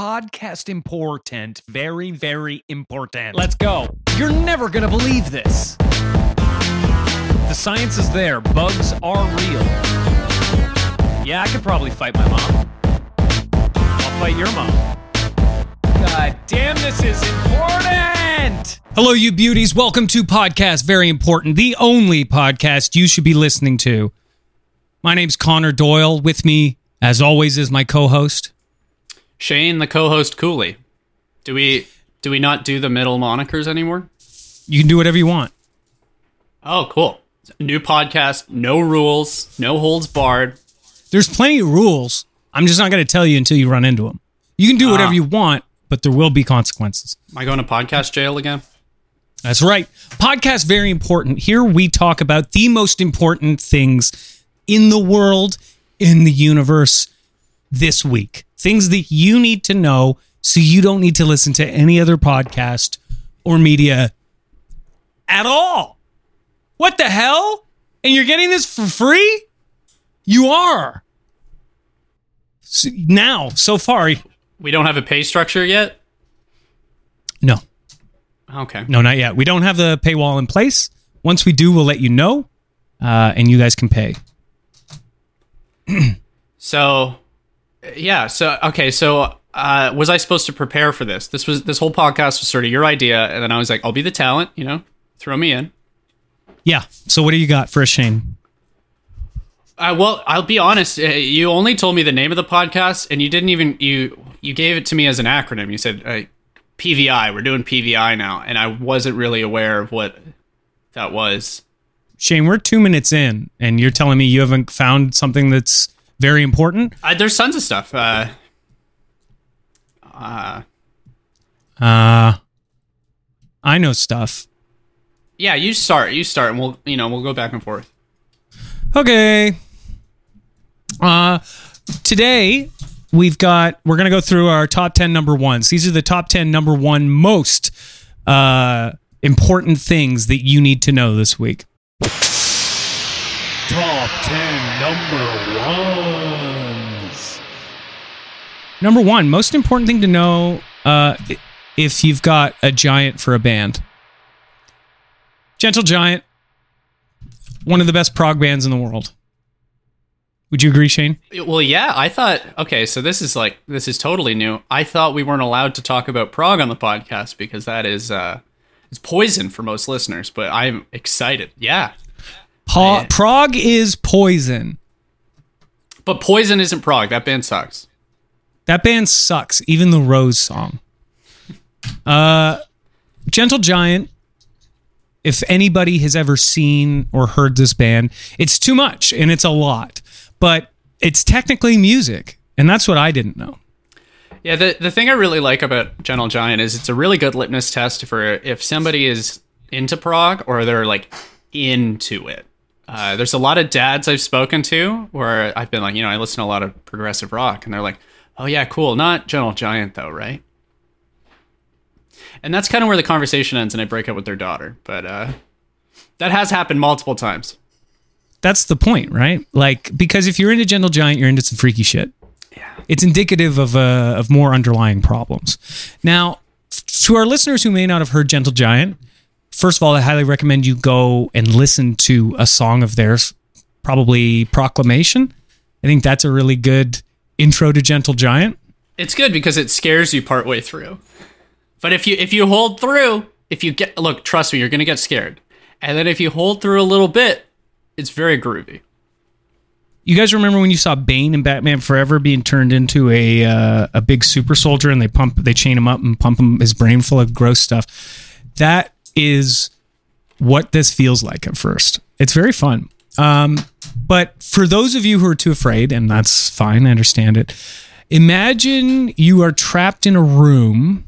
podcast important. Very, very important. Let's go. You're never going to believe this. The science is there. Bugs are real. Yeah, I could probably fight my mom. I'll fight your mom. God damn, this is important. Hello, you beauties. Welcome to Podcast Very Important, the only podcast you should be listening to. My name's Connor Doyle. With me, as always, is my co host. Shane, the co-host Cooley. Do we do we not do the middle monikers anymore? You can do whatever you want. Oh, cool. New podcast, no rules, no holds barred. There's plenty of rules. I'm just not going to tell you until you run into them. You can do whatever Ah. you want, but there will be consequences. Am I going to podcast jail again? That's right. Podcast very important. Here we talk about the most important things in the world, in the universe this week. Things that you need to know so you don't need to listen to any other podcast or media at all. What the hell? And you're getting this for free? You are. So now, so far, We don't have a pay structure yet. no. Okay. No, not yet. We don't have the paywall in place. Once we do, we'll let you know, uh, and you guys can pay. So, yeah. So okay. So, uh, was I supposed to prepare for this? This was this whole podcast was sort of your idea, and then I was like, I'll be the talent. You know, throw me in. Yeah. So, what do you got for us, Shane? Uh, well, I'll be honest. Uh, you only told me the name of the podcast, and you didn't even you you gave it to me as an acronym. You said uh, PVI. We're doing PVI now, and I wasn't really aware of what that was. Shane, we're two minutes in, and you're telling me you haven't found something that's very important. Uh, there's tons of stuff. Uh, uh, Uh, I know stuff. yeah, you start. You start, and we'll you know we'll go back and forth. Okay. Uh, today we've got we're gonna go through our top ten number ones. These are the top ten number one most uh important things that you need to know this week. Top 10 number ones. Number one, most important thing to know uh, if you've got a giant for a band. Gentle Giant, one of the best prog bands in the world. Would you agree, Shane? Well, yeah, I thought. Okay, so this is like this is totally new. I thought we weren't allowed to talk about prog on the podcast because that is uh, it's poison for most listeners. But I'm excited. Yeah, Pa- Yeah. prog is poison. but Poison isn't prog. That band sucks. That band sucks. Even the Rose song. Uh, Gentle Giant. If anybody has ever seen or heard this band, it's too much and it's a lot, but it's technically music, and that's what I didn't know. Yeah, the the thing I really like about Gentle Giant is it's a really good litmus test for if somebody is into prog or they're like into it. Uh, there's a lot of dads I've spoken to where I've been like, you know, I listen to a lot of progressive rock, and they're like, oh yeah, cool, not Gentle Giant though, right? And that's kind of where the conversation ends, and I break up with their daughter. But uh, that has happened multiple times. That's the point, right? Like because if you're into Gentle Giant, you're into some freaky shit. Yeah. It's indicative of uh, of more underlying problems. Now, to our listeners who may not have heard Gentle Giant, first of all, I highly recommend you go and listen to a song of theirs, probably Proclamation. I think that's a really good intro to Gentle Giant. It's good because it scares you partway through. But if you if you hold through, if you get look, trust me, you're gonna get scared. And then if you hold through a little bit, it's very groovy. You guys remember when you saw Bane in Batman Forever being turned into a uh, a big super soldier and they pump they chain him up and pump him his brain full of gross stuff. That is what this feels like at first. It's very fun. Um, but for those of you who are too afraid, and that's fine, I understand it. Imagine you are trapped in a room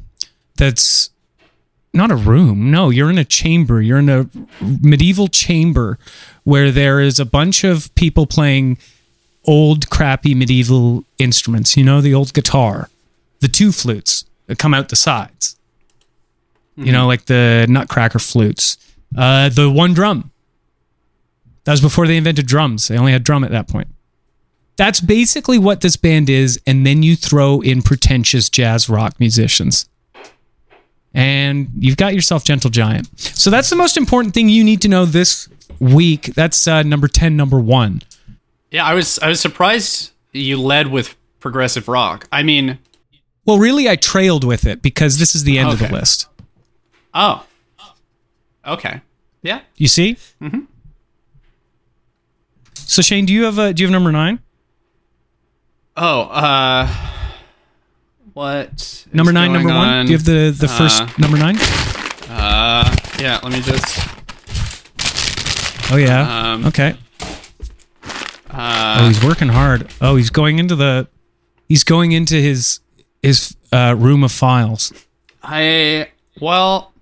that's not a room. No, you're in a chamber. You're in a medieval chamber where there is a bunch of people playing old, crappy medieval instruments. You know, the old guitar, the two flutes that come out the sides. You know, like the Nutcracker flutes. Uh, the one drum. That was before they invented drums. They only had drum at that point. That's basically what this band is, and then you throw in pretentious jazz rock musicians. And you've got yourself Gentle Giant. So that's the most important thing you need to know this week. That's uh, number 10, number one. Yeah, I was I was surprised you led with progressive rock. I mean, Well, really, I trailed with it because this is the end of the list. oh, okay, yeah. You see? Mm-hmm. So Shane, do you have a, do you have number nine? Oh, uh, what? Number nine, number one. Do you have the the first Uh, number nine? Uh, yeah. Let me just. Oh yeah. Um, okay. oh, Uh, he's working hard. Oh, he's going into the. He's going into his his uh, room of files. I well,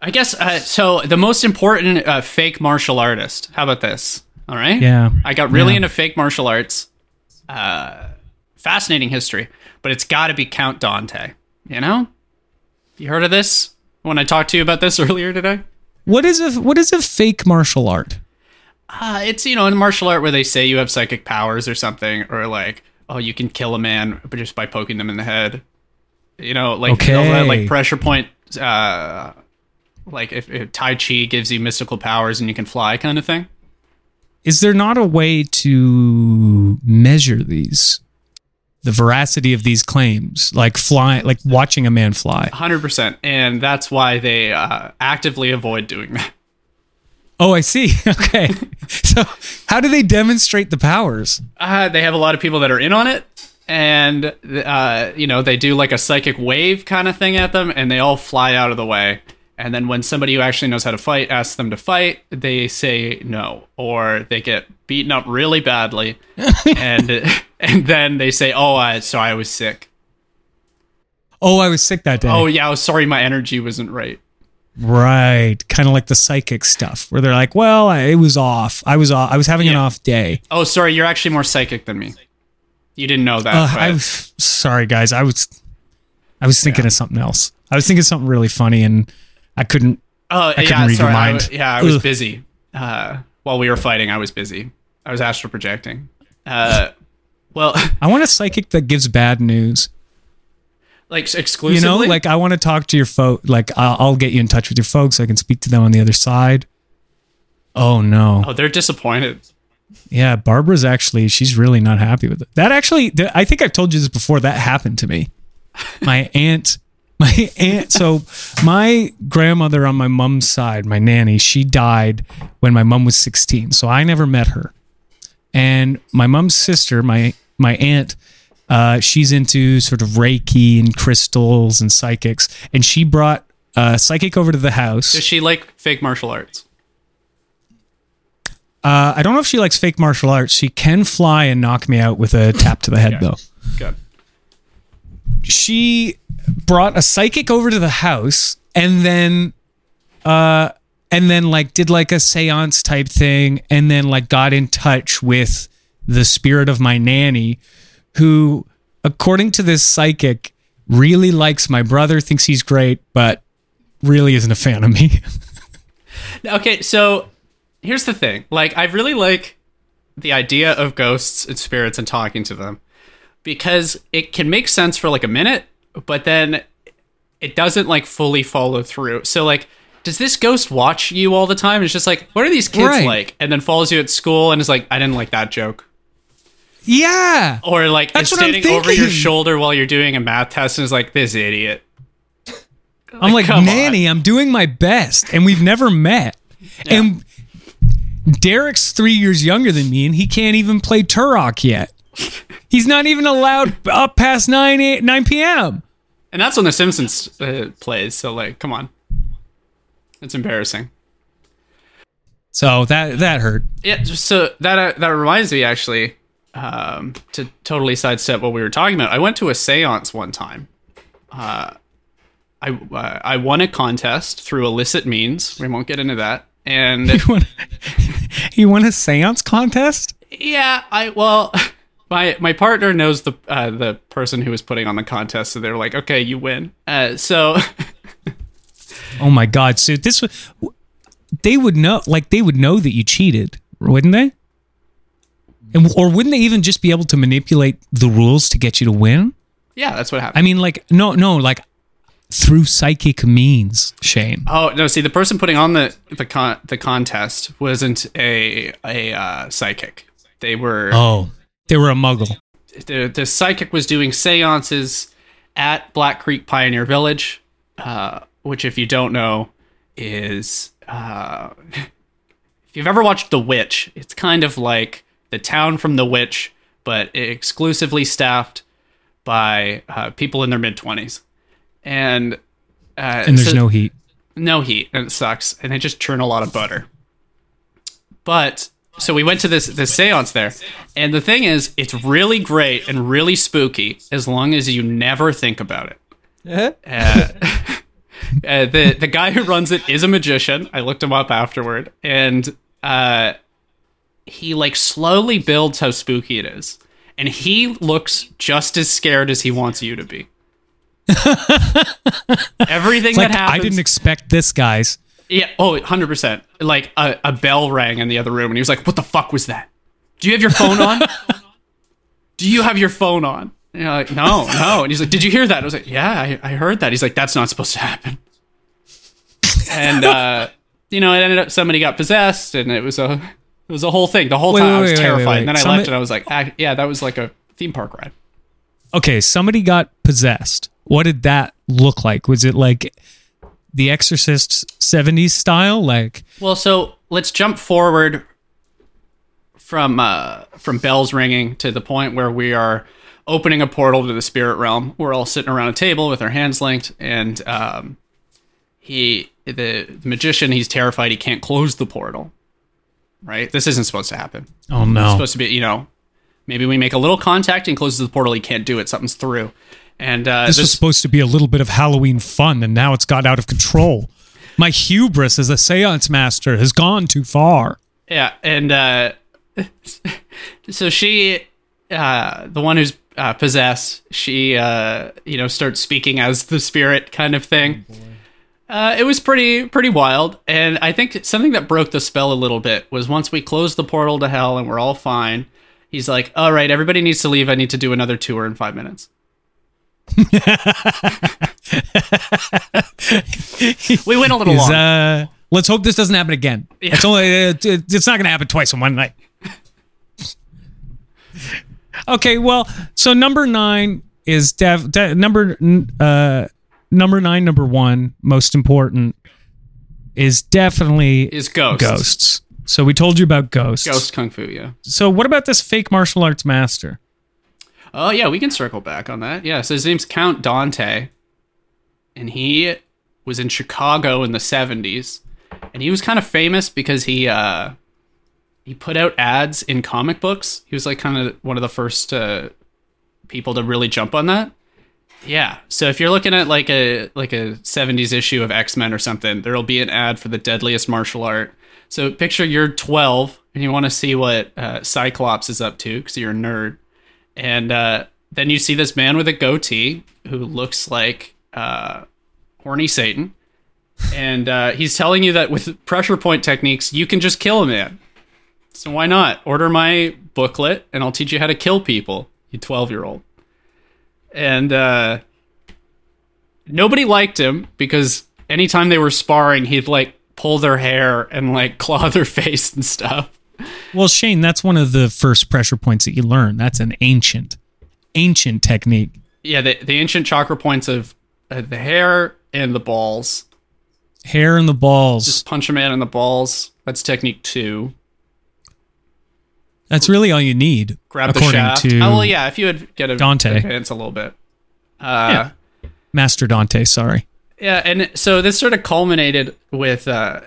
I guess uh, so. The most important uh, fake martial artist. How about this? All right. Yeah. I got really Yeah. into fake martial arts. Uh, fascinating history, but it's got to be Count Dante. You know, you heard of this when I talked to you about this earlier today? What is a what is a fake martial art? Uh, it's you know in martial art where they say you have psychic powers or something, or like oh you can kill a man but just by poking them in the head. You know, like Okay. let, like pressure point. Uh, like if, if Tai Chi gives you mystical powers and you can fly, kind of thing. Is there not a way to measure these? The veracity of these claims, like flying, like watching a man fly. Hundred percent, and that's why they uh, actively avoid doing that. Oh, I see. Okay. so, how do they demonstrate the powers? Uh, they have a lot of people that are in on it, and uh, you know they do like a psychic wave kind of thing at them, and they all fly out of the way. And then when somebody who actually knows how to fight asks them to fight, they say no, or they get beaten up really badly, and and then they say, "Oh, I, so I was sick. Oh, I was sick that day. Oh yeah, I was sorry, my energy wasn't right." Right, kind of like the psychic stuff, where they're like, "Well, I, it was off. I was off. I was having an off day." Oh, sorry, you're actually more psychic than me. You didn't know that. Uh, I was sorry, guys. I was, I was thinking of something else. I was thinking something really funny, and I couldn't. Oh, couldn't yeah, read your sorry. I mind. w- yeah, I was Ugh. busy. Uh, while we were fighting, I was busy. I was astral projecting. Uh, well, I want a psychic that gives bad news. like exclusively, You know, like I want to talk to your folk. Like I'll, I'll get you in touch with your folks so I can speak to them on the other side. Oh no. oh, they're disappointed. Yeah, Barbara's actually she's really not happy with it. That actually I think I've told you this before that happened to me. My aunt my aunt so my grandmother on my mom's side, my nanny, she died when my mom was 16. So I never met her. And my mom's sister, my my aunt uh, she's into sort of Reiki and crystals and psychics, and she brought a psychic over to the house. Does she like fake martial arts? Uh, I don't know if she likes fake martial arts. She can fly and knock me out with a tap to the head, Yeah. though. Good. She brought a psychic over to the house and then, uh, and then like did like a seance type thing, and then like got in touch with the spirit of my nanny, who, according to this psychic, really likes my brother, thinks he's great, but really isn't a fan of me. Okay, so here's the thing. Like, I really like the idea of ghosts and spirits and talking to them because it can make sense for like a minute, but then it doesn't like fully follow through. So, like, does this ghost watch you all the time? It's just like, what are these kids Right. like? And then follows you at school and is like, I didn't like that joke. yeah. Or like, That's is standing over your shoulder while you're doing a math test and is like, this idiot. I'm like, on. Nanny, I'm doing my best, and we've never met. And Derek's three years younger than me, and he can't even play Turok yet. He's not even allowed up past 9, 8, 9 p.m. And that's when The Simpsons uh, plays. So, like, come on. It's embarrassing. So that that hurt. Yeah, so that uh, that reminds me actually um, to totally sidestep what we were talking about. I went to a séance one time. Uh, I uh, I won a contest through illicit means. We won't get into that. And You won, you won a seance contest? yeah, I well, my my partner knows the uh, the person who was putting on the contest, so they're like, okay, you win. Uh, so Oh my God! So this would they would know, like they would know that you cheated, wouldn't they? And, or wouldn't they even just be able to manipulate the rules to get you to win? Yeah, that's what happened. I mean, like, no, no, like through psychic means, Shane. Oh no! See, the person putting on the the con- the contest wasn't a a uh, psychic. They were Oh, they were a muggle. the the psychic was doing seances at Black Creek Pioneer Village, uh, which, if you don't know, is uh, if you've ever watched The Witch, it's kind of like the town from The Witch, but exclusively staffed by uh, people in their mid twenties, and uh, And there's so- no heat. no heat and it sucks and they just churn a lot of butter but so we went to this this seance there. And the thing is it's really great and really spooky as long as you never think about it. Uh, uh, the the guy who runs it is a magician. I looked him up afterward. And uh he like slowly builds how spooky it is. And he looks just as scared as he wants you to be. Everything Like, that happens I didn't expect this, guys. Yeah. Oh, 100%. Like a, a bell rang in the other room and he was like, What the fuck was that? Do you have your phone on? Do you have your phone on? And you're like, No, no. And he's like, Did you hear that? I was like, Yeah, I, I heard that. He's like, That's not supposed to happen. And, uh, you know, it ended up somebody got possessed and it was a. It was a whole thing. The whole Wait, time I was wait, wait, terrified. wait. And then I Somebody- left and I was like, ah, yeah, that was like a theme park ride. Okay, somebody got possessed. What did that look like? Was it like The Exorcist 70s style? Like, Well, so let's jump forward from uh, from bells ringing to the point where we are opening a portal to the spirit realm. We're all sitting around a table with our hands linked, and um, he, the, the magician, he's terrified he can't close the portal. Right? This isn't supposed to happen. oh no. It's supposed to be, you know, maybe we make a little contact and closes the portal. He can't do it. Something's through. And uh, This this, was supposed to be a little bit of Halloween fun, and now it's got out of control. My hubris as a seance master has gone too far. Yeah, and uh, so she, uh, the one who's uh, possessed, she, uh, you know, starts speaking as the spirit kind of thing. Uh, it was pretty pretty wild, and I think something that broke the spell a little bit was once we closed the portal to hell and we're all fine. He's like, "All right, everybody needs to leave. I need to do another tour in five minutes." We went a little Is, long. uh, let's hope this doesn't happen again. It's only it- it's not going to happen twice in one night. okay, well, so number nine is def, de- number uh number nine, number one, most important is definitely Is ghosts. ghosts. So we told you about ghosts. Ghost kung fu, yeah. So what about this fake martial arts master? Oh yeah, we can circle back on that. Yeah, so his name's Count Dante, and he was in Chicago in the '70s, and he was kind of famous because he uh, he put out ads in comic books. He was like kind of one of the first uh, people to really jump on that. Yeah, so if you're looking at like a like a '70s issue of X Men or something, there'll be an ad for the deadliest martial art. So picture you're 12 and you want to see what uh, Cyclops is up to because you're a nerd and uh, then you see this man with a goatee who looks like uh, horny Satan, and uh, he's telling you that with pressure point techniques you can just kill a man. So why not order my booklet and I'll teach you how to kill people, you twelve year old. And uh, nobody liked him because anytime they were sparring, he'd like pull their hair and like claw their face and stuff. Well, Shane, that's one of the first pressure points that you learn. That's an ancient, ancient technique. Yeah, the, the ancient chakra points of uh, the hair and the balls. Hair and the balls. Just punch a man in the balls. That's technique two. That's really all you need. Grab the according shaft. to oh well, yeah. If you would get a Dante. advance a little bit. Uh, yeah. Master Dante. Sorry. Yeah, and so this sort of culminated with uh,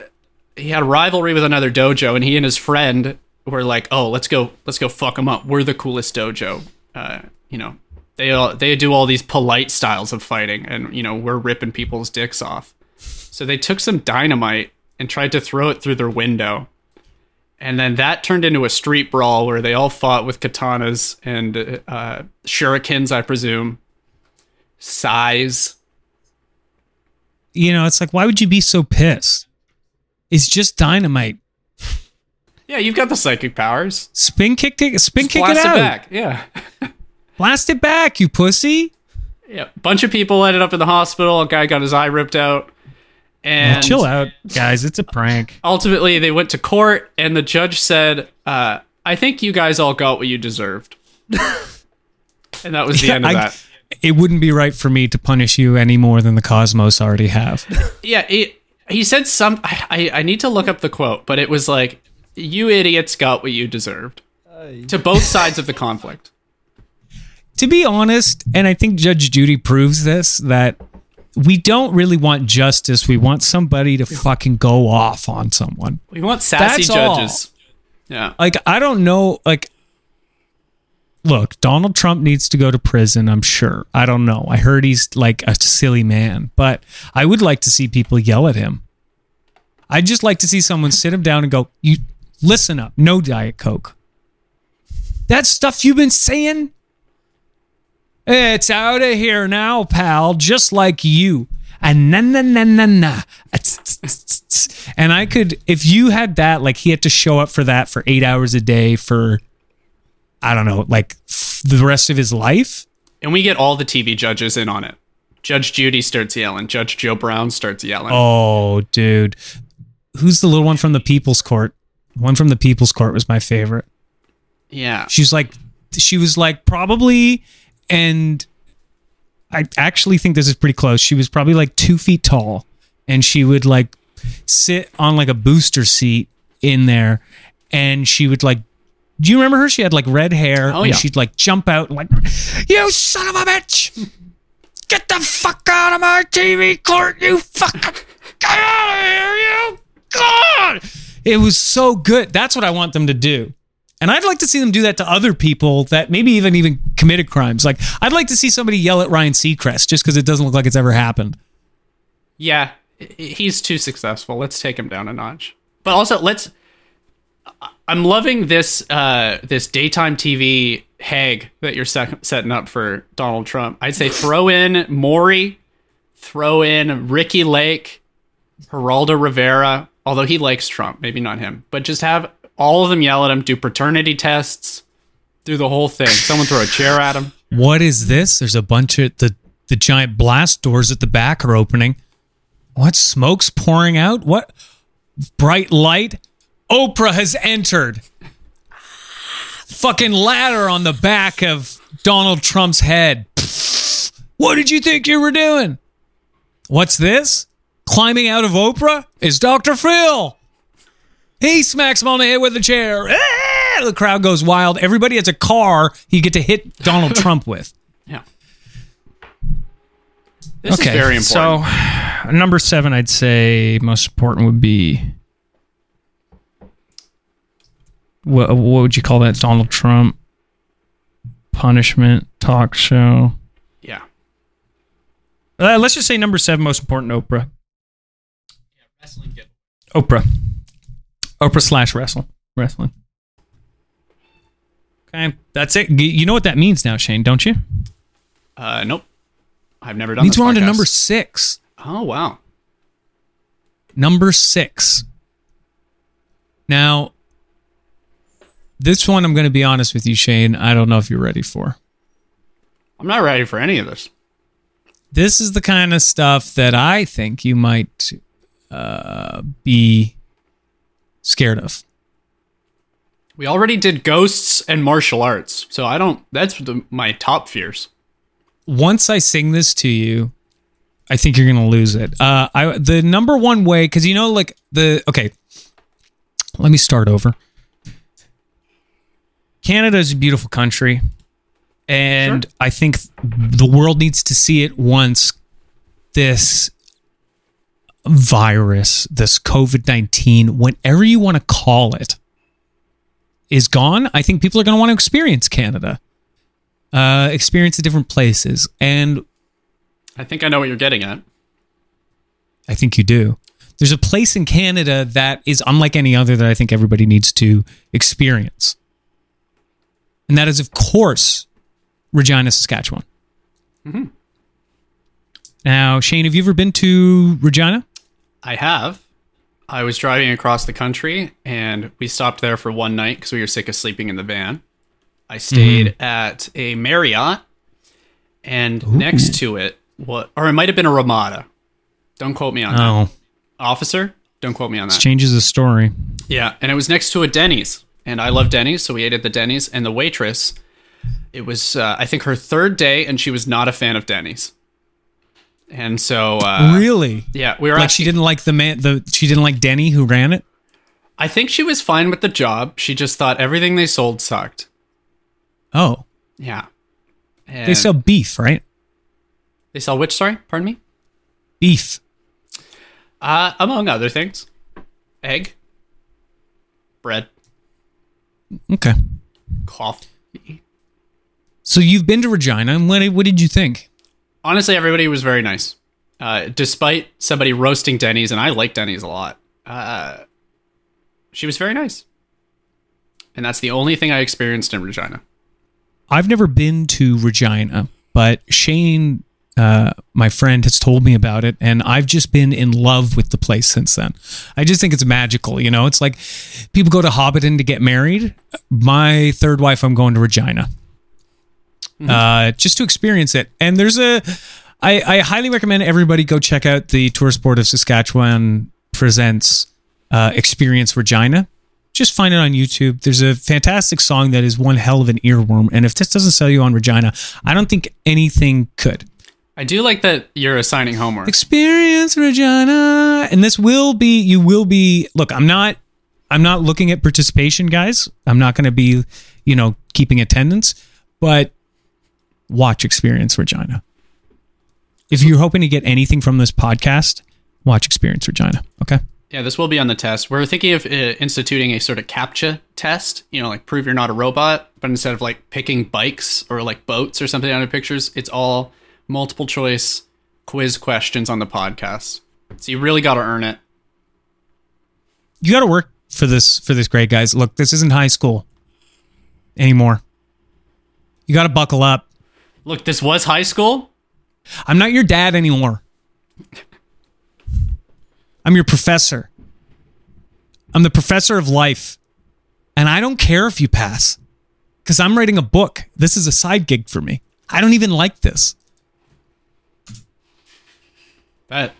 he had a rivalry with another dojo, and he and his friend were like, "Oh, let's go, let's go fuck him up. We're the coolest dojo." Uh, you know, they all, they do all these polite styles of fighting, and you know, we're ripping people's dicks off. So they took some dynamite and tried to throw it through their window. And then that turned into a street brawl where they all fought with katanas and uh, shurikens, I presume. Size. You know, it's like, why would you be so pissed? It's just dynamite. Yeah, you've got the psychic powers. Spin kick it. Spin kick Blast it it back. Yeah. Blast it back, you pussy. Yeah. Bunch of people ended up in the hospital. A guy got his eye ripped out. And Chill out, guys. It's a prank. ultimately they went to court and the judge said, uh, I think you guys all got what you deserved. and that was the end of I- that. It wouldn't be right for me to punish you any more than the Cosmos already have. Yeah, it, he said some. I, I need to look up the quote, but it was like, "You idiots got what you deserved." To both sides of the conflict. to be honest, and I think Judge Judy proves this, that we don't really want justice. We want somebody to fucking go off on someone. We want sassy That's all. judges. Yeah, Like, I don't know. Like, look, Donald Trump needs to go to prison, I'm sure. I don't know. I heard he's like a silly man, but I would like to see people yell at him. I'd just like to see someone sit him down and go, You listen up, no Diet Coke. That stuff you've been saying, it's out of here now, pal, just like you. And na na na na na. And I could, if you had that, like he had to show up for that for eight hours a day for, I don't know, like the rest of his life. and we get all the TV judges in on it. Judge Judy starts yelling. Judge Joe Brown starts yelling. Oh, dude. Who's the little one from the People's Court? One from the People's Court was my favorite. Yeah, She's like, she was like probably, and I actually think this is pretty close. She was probably like two feet tall, and she would like sit on like a booster seat in there, and she would like. Do you remember her? She had like red hair, Oh, and yeah. she'd like jump out and like, "You son of a bitch! Get the fuck out of my TV court, you fuck! Get out of here, you god!" It was so good. That's what I want them to do. And I'd like to see them do that to other people that maybe even even committed crimes. Like I'd like to see somebody yell at Ryan Seacrest just because it doesn't look like it's ever happened. yeah, he's too successful. Let's take him down a notch. But also, let's. I'm loving this uh, this daytime TV hag that you're setting up for Donald Trump. I'd say throw in Maury, throw in Ricki Lake, Geraldo Rivera. Although he likes Trump, maybe not him, but just have all of them yell at him, do paternity tests, do the whole thing. Someone throw a chair at him. What is this? There's a bunch of the the giant blast doors at the back are opening. What smoke's pouring out? What bright light? Oprah has entered. Fucking ladder on the back of Donald Trump's head. What did you think you were doing? What's this? Climbing out of Oprah is Dr. Phil. He smacks him on the head with a chair. Ah! The crowd goes wild. Everybody has a car you get to hit Donald Trump with. Yeah. This is very important. So, number seven, I'd say most important would be what, what would you call that? Donald Trump punishment talk show. yeah. Uh, let's just say number seven, most important, Oprah. Yeah, wrestling Oprah. Oprah slash wrestle wrestling. Okay, that's it. You know what that means now, Shane, don't you? Uh, nope. I've never done means we're on to number six. Oh wow. Number six. Now, this one, I'm going to be honest with you, Shane. I don't know if you're ready for. I'm not ready for any of this. This is the kind of stuff that I think you might uh, be scared of. We already did ghosts and martial arts, so I don't. That's the, my top fears. Once I sing this to you, I think you're going to lose it. Uh, I the number one way because you know, like the okay. Let me start over. Canada is a beautiful country, and I think the world needs to see it once this virus, this COVID 19, whatever you want to call it, is gone. I think people are going to want to experience Canada, uh, experience the different places. And I think I know what you're getting at. I think you do. There's a place in Canada that is unlike any other that I think everybody needs to experience. And that is, of course, Regina, Saskatchewan. Mm-hmm. Now, Shane, have you ever been to Regina? I have. I was driving across the country and we stopped there for one night because we were sick of sleeping in the van. I mm-hmm. stayed at a Marriott and next to it, what, or it might have been a Ramada. Don't quote me on that. Oh, Officer, don't quote me on that. changes the story. Yeah, and it was next to a Denny's, and I love Denny's, so we ate at the Denny's. And the waitress, it was uh, I think her third day, and she was not a fan of Denny's. And so, uh, really? yeah, we were Like asking- she didn't like the man. The she didn't like Denny who ran it. I think she was fine with the job. She just thought everything they sold sucked. Oh, Yeah, and they sell beef, right? they sell which? Sorry, pardon me. Beef. Uh, among other things, egg, bread, Okay. coffee. So you've been to Regina, and what what did you think? honestly, everybody was very nice. Uh, despite somebody roasting Denny's, and I like Denny's a lot. Uh, she was very nice, and that's the only thing I experienced in Regina. I've never been to Regina, but Shane, uh, my friend, has told me about it, and I've just been in love with the place since then. I just think it's magical. You know, it's like people go to Hobbiton to get married. My third wife, I'm going to Regina, uh, just to experience it. And there's a, I, I highly recommend everybody go check out the Tourist Board of Saskatchewan presents uh, Experience Regina just find it on YouTube. There's a fantastic song that is one hell of an earworm. And if this doesn't sell you on Regina, I don't think anything could. I do like that you're assigning homework. Experience Regina. And this will be, you will be, look, I'm not, I'm not looking at participation, guys. I'm not going to be, you know, keeping attendance, but watch Experience Regina. If you're hoping to get anything from this podcast, watch Experience Regina. Okay. Yeah, this will be on the test. We're thinking of uh, instituting a sort of captcha test, you know, like prove you're not a robot, but instead of like picking bikes or like boats or something out of pictures, it's all multiple choice quiz questions on the podcast. So you really got to earn it. you got to work for this for this grade guys. Look this isn't high school anymore. You got to buckle up. Look, this was high school. i'm not your dad anymore. I'm your professor. I'm the professor of life. And i don't care if you pass because i'm writing a book. This is a side gig for me. I don't even like this That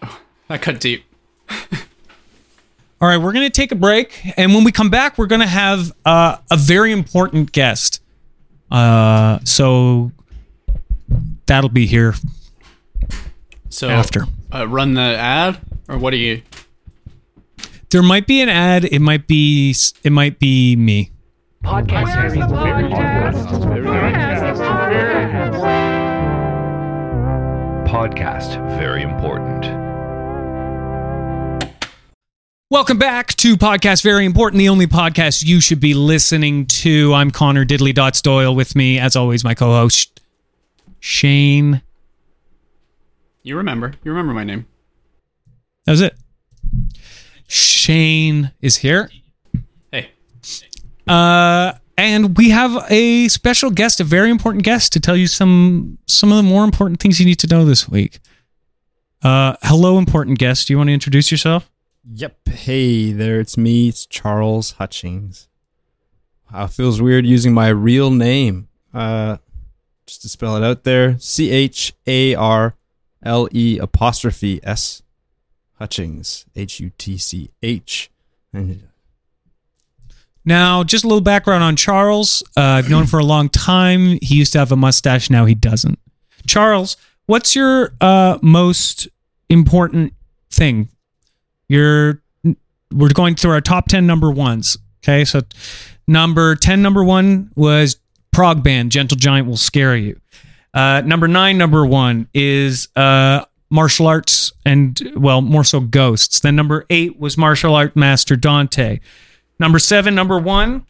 that cut deep. All right, we're going to take a break. And when we come back, we're going to have uh, a very important guest. Uh, so that'll be here So after. uh, run the ad, or what do you? There might be an ad. It might be. It might be me. Podcast very important. Podcast very important. Welcome back to podcast very important, the only podcast you should be listening to. I'm Connor Diddley Dots Doyle. With me, as always, my co-host Shane. You remember? You remember my name? That was it. Shane is here. Hey, Uh, and we have a special guest, a very important guest, to tell you some some of the more important things you need to know this week. Uh, hello, important guest. Do you want to introduce yourself? Yep. Hey there, it's me. It's Charles Hutchings. It feels weird using my real name. Uh, just to spell it out there: C H A R L E apostrophe S Hutchings. H U T C H. Now, just a little background on Charles. Uh, I've known him for a long time. He used to have a mustache. Now he doesn't. Charles, what's your uh, most important thing? Your we're going through our top ten number ones. Okay, so number ten, number one was prog band. Gentle Giant will scare you. Uh, number nine, number one is uh, martial arts and well, more so ghosts. Then number eight was martial art master Dante. Number seven, number one,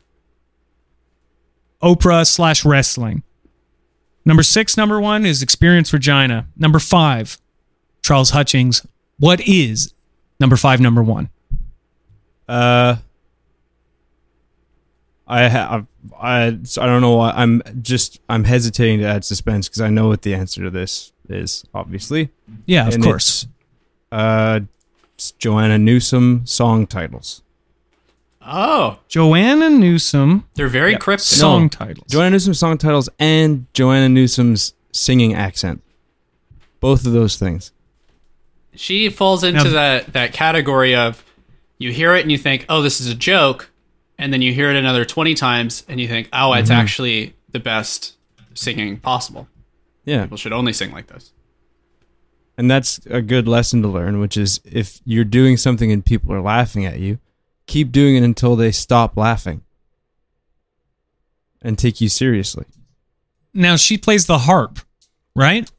Oprah slash wrestling. Number six, number one is Experience Regina. Number five, Charles Hutchings. What is number five, number one? uh, I have I so I don't know why I'm just I'm hesitating to add suspense because I know what the answer to this is. Obviously. Yeah, of And course. it's, Uh, It's Joanna Newsom song titles. Oh, Joanna Newsom they're very cryptic. song No. titles. Joanna Newsom song titles and Joanna Newsom's singing accent. Both of those things. She falls into Now- that that category of you hear it and you think, "Oh, this is a joke," and then you hear it another twenty times and you think, "Oh, it's mm-hmm. actually the best singing possible." Yeah. People should only sing like this. And that's a good lesson to learn, which is if you're doing something and people are laughing at you, keep doing it until they stop laughing and take you seriously. now she plays the harp, right?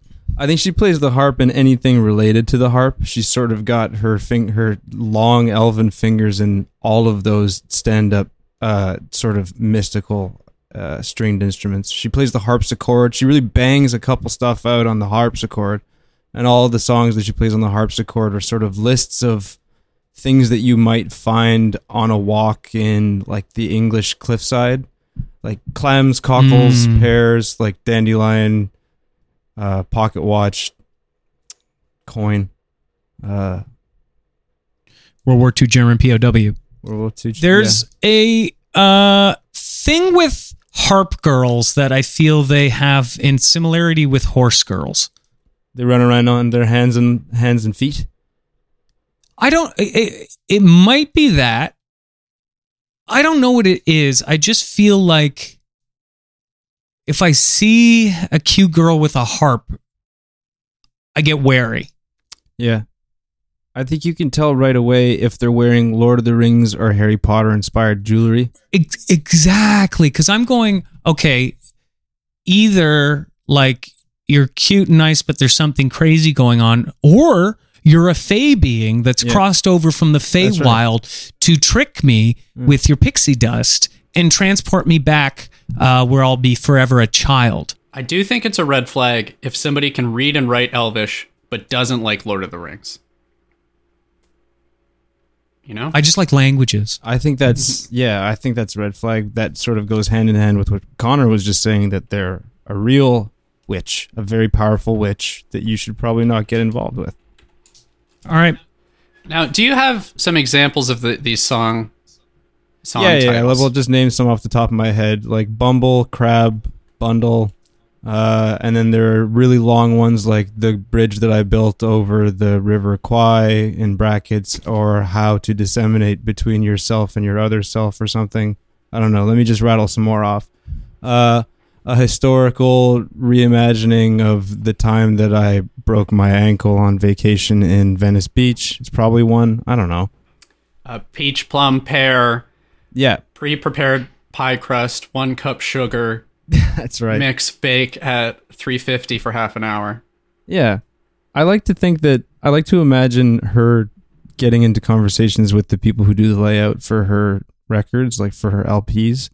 I think she plays the harp in anything related to the harp. She's sort of got her fing- her long elven fingers in all of those stand up uh, sort of mystical uh, stringed instruments. She plays the harpsichord. She really bangs a couple stuff out on the harpsichord, and all the songs that she plays on the harpsichord are sort of lists of things that you might find on a walk in like the English cliffside, like clams, cockles, Mm. pears, like dandelion, uh, pocket watch, coin, uh, World War II German POW. World War II. There's a uh, thing with harp girls that I feel they have in similarity with horse girls. they run around on their hands and hands and feet. I don't. It, it might be that. I don't know what it is. I just feel like if I see a cute girl with a harp, I get wary. Yeah. I think you can tell right away if they're wearing Lord of the Rings or Harry Potter inspired jewelry. Ex- exactly, because I'm going. Okay, either like you're cute and nice, but there's something crazy going on, or you're a fey being that's Yeah. crossed over from the That's right. Feywild to trick me mm. with your pixie dust and transport me back uh, where I'll be forever a child. I do think it's a red flag if somebody can read and write Elvish but doesn't like Lord of the Rings. You know? I just like languages. I think that's yeah, I think that's a red flag. That sort of goes hand in hand with what Connor was just saying that they're a real witch, a very powerful witch that you should probably not get involved with. All right. now, do you have some examples of the, these song song yeah, yeah. titles? We'll just name some off the top of my head, like Bumble, Crab, Bundle, uh, and then there are really long ones like the bridge that I built over the River Kwai in brackets, or how to disseminate between yourself and your other self, or something. I don't know. Let me just rattle some more off. Uh, a historical reimagining of the time that I broke my ankle on vacation in Venice Beach. It's probably one. I don't know. A peach, plum, pear, Yeah, pre-prepared pie crust, one cup sugar, that's right. mix, bake at 350 for half an hour. Yeah. I like to think that I like to imagine her getting into conversations with the people who do the layout for her records, like for her LPs,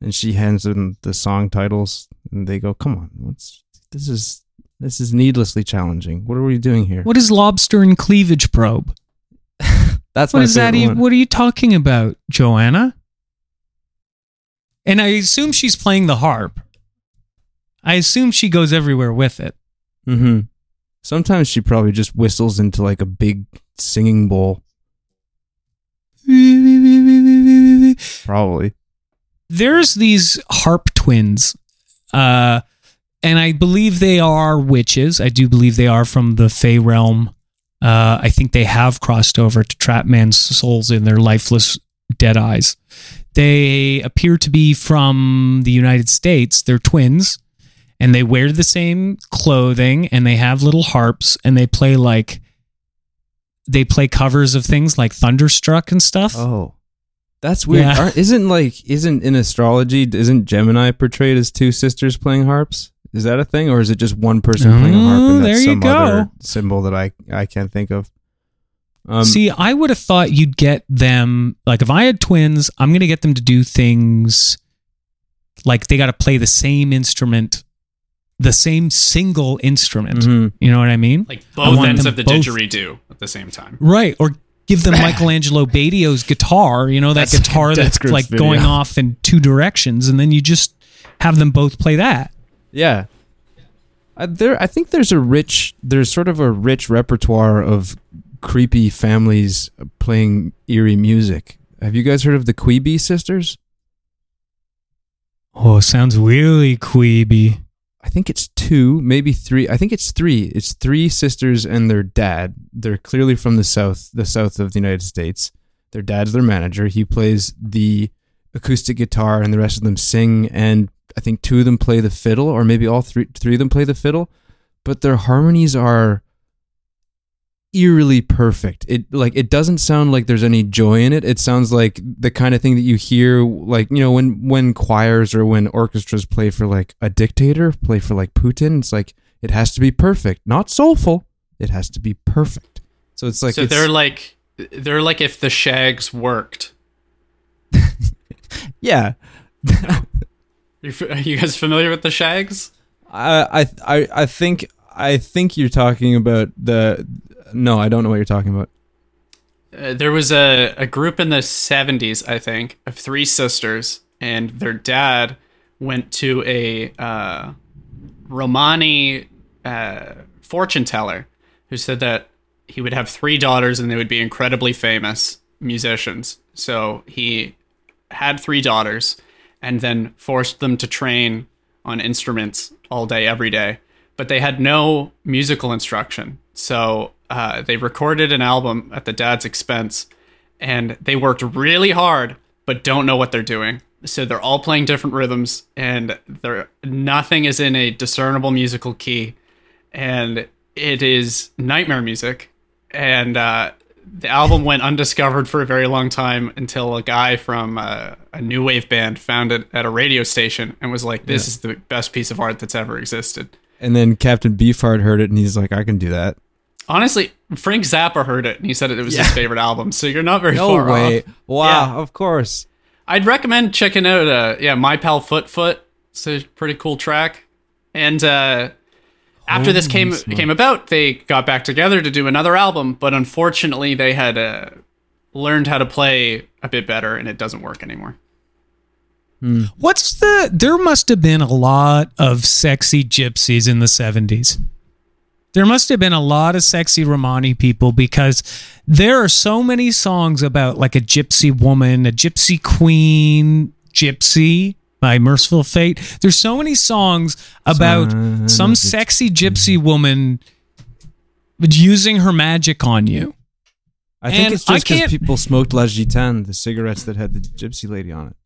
and she hands them the song titles and they go, "Come on, what's this is this is needlessly challenging. What are we doing here?" What is lobster and cleavage probe? That's What my is that? Even, one. what are you talking about, Joanna? And I assume she's playing the harp. I assume she goes everywhere with it. Mm-hmm. Sometimes she probably just whistles into like a big singing bowl. Probably. There's these harp twins, uh, and I believe they are witches. I do believe they are from the Fey realm. Uh, I think they have crossed over to trap man's souls in their lifeless dead eyes. They appear to be from the United States. They're twins, and they wear the same clothing, and they have little harps, and they play like they play covers of things like Thunderstruck and stuff. Oh, that's weird. Yeah. Aren't- Isn't like isn't in astrology? Isn't Gemini portrayed as two sisters playing harps? Is that a thing, or is it just one person playing a harp and mm, that's there you some go. other symbol that I I can't think of? Um, See, I would have thought you'd get them like if I had twins, I'm going to get them to do things like they got to play the same instrument, the same single instrument. mhm. You know what I mean? Like I both ends of the both- didgeridoo at the same time. Right. Or give them Michael Angelo Batio's guitar, you know, that That's- guitar that's that's, like video. going off in two directions, and then you just have them both play that. Yeah. Uh, there, I think there's a rich, there's sort of a rich repertoire of creepy families playing eerie music. Have you guys heard of the Quebe sisters? Oh, sounds really queeby. I think it's two, maybe three. I think it's three. It's three sisters and their dad. They're clearly from the south, the south of the United States. Their dad's their manager. He plays the acoustic guitar, and the rest of them sing. And I think two of them play the fiddle, or maybe all three three of them play the fiddle. But their harmonies are eerily perfect. It like it doesn't sound like there's any joy in it. It sounds like the kind of thing that you hear like, you know, when when choirs or when orchestras play for like a dictator, play for like Putin, it's like it has to be perfect, not soulful. It has to be perfect. So it's like so it's- they're like they're like if the Shaggs worked. yeah. You Are you guys familiar with the Shaggs? I I I I think I think you're talking about the no, I don't know what you're talking about. Uh, there was a, a group in the 70s, I think, of three sisters, and their dad went to a uh, Romani uh, fortune teller who said that he would have three daughters and they would be incredibly famous musicians. So he had three daughters and then forced them to train on instruments all day, every day. But they had no musical instruction. So uh, they recorded an album at the dad's expense and they worked really hard, but don't know what they're doing. So they're all playing different rhythms and they're, nothing is in a discernible musical key. And it is nightmare music. And uh, the album went undiscovered for a very long time until a guy from uh, a new wave band found it at a radio station and was like, "This is the best piece of art that's ever existed." And then Captain Beefheart heard it and he's like, I can do that. Honestly, Frank Zappa heard it and he said it was his favorite album. So you're not very No far way. off. Wow, Yeah. of course. I'd recommend checking out uh yeah, My Pal Foot Foot. It's a pretty cool track. And uh after this came came about, they got back together to do another album, but unfortunately they had uh learned how to play a bit better and it doesn't work anymore. What's the? There must have been a lot of sexy gypsies in the seventies. There must have been a lot of sexy Romani people because there are so many songs about like a gypsy woman, a gypsy queen, gypsy by Mercyful Fate. There's so many songs about Son some sexy gypsy woman using her magic on you. I think And it's just because people smoked La Gitane, the cigarettes that had the gypsy lady on it.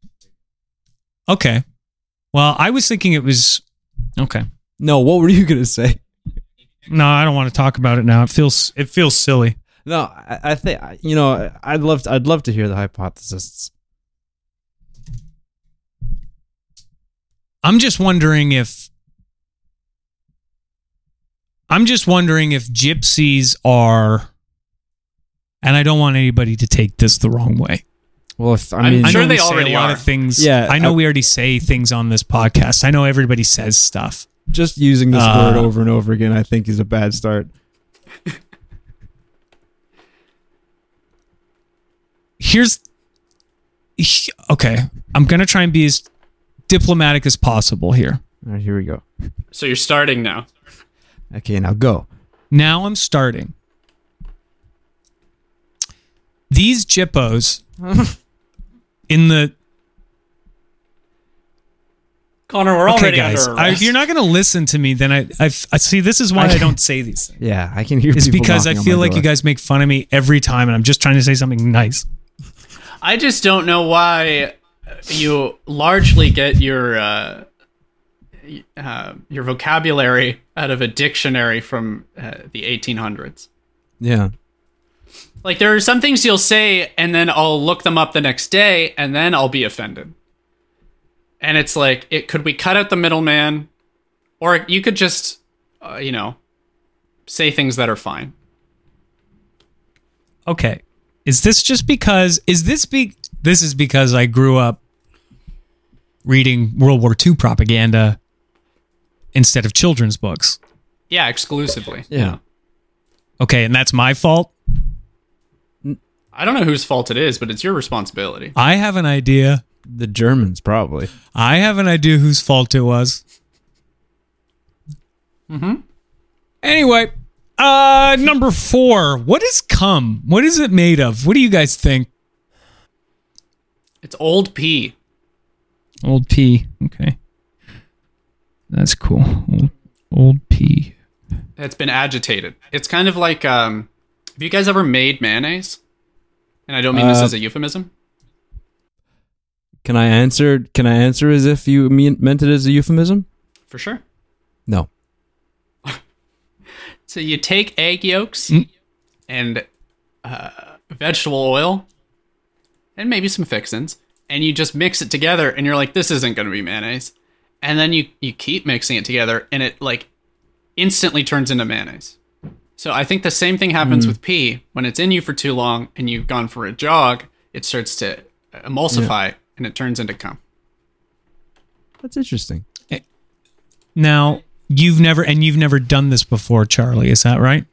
Okay. Well, I was thinking it was okay. No, what were you gonna say? No, I don't want to talk about it now. It feels it feels silly. No, I, I think you know. I'd love to, I'd love to hear the hypothesis. I'm just wondering if I'm just wondering if gypsies are and I don't want anybody to take this the wrong way. Well, if I I'm sure know they we say already a lot are. of things. Yeah, I know I- we already say things on this podcast. I know everybody says stuff. Just using this Uh, word over and over again, I think is a bad start. Here's okay. I'm gonna try and be as diplomatic as possible here. All right, here we go. So you're starting now. Okay, now go. Now I'm starting. These jippos in the Connor, we're okay, already guys. under I, arrest. if you're not going to listen to me, then I, I, I see. This is why I don't say these things. Yeah, I can hear. It's people because I knocking on feel my like door. you guys make fun of me every time, and I'm just trying to say something nice. I just don't know why you largely get your uh, uh, your vocabulary out of a dictionary from uh, the 1800s. Yeah, Like there are some things you'll say, and then I'll look them up the next day, and then I'll be offended. And it's like, it could we cut out the middleman, or you could just, uh, you know, say things that are fine. Okay, is this just because? Is this be? This is because I grew up reading World War II propaganda instead of children's books. Yeah, exclusively. yeah. Okay, and that's my fault. I don't know whose fault it is, but it's your responsibility. I have an idea. The Germans probably. I have an idea whose fault it was. Mm-hmm. Anyway, Uh, number four. What is cum? What is it made of? What do you guys think? It's old pea. Old P. Okay. That's cool. Old, old P. It's been agitated. It's kind of like um have you guys ever made mayonnaise? And I don't mean this Uh, as a euphemism. Can I answer? Can I answer as if you mean, meant it as a euphemism? For sure. No. So you take egg yolks Mm. and uh, vegetable oil and maybe some fixins, and you just mix it together, and you're like, this isn't going to be mayonnaise. And then you you keep mixing it together, and it like instantly turns into mayonnaise. So I think the same thing happens with pea when it's in you for too long, and you've gone for a jog. It starts to emulsify, and it turns into cum. That's interesting. Now, you've never, and you've never done this before, Charlie. Is that right?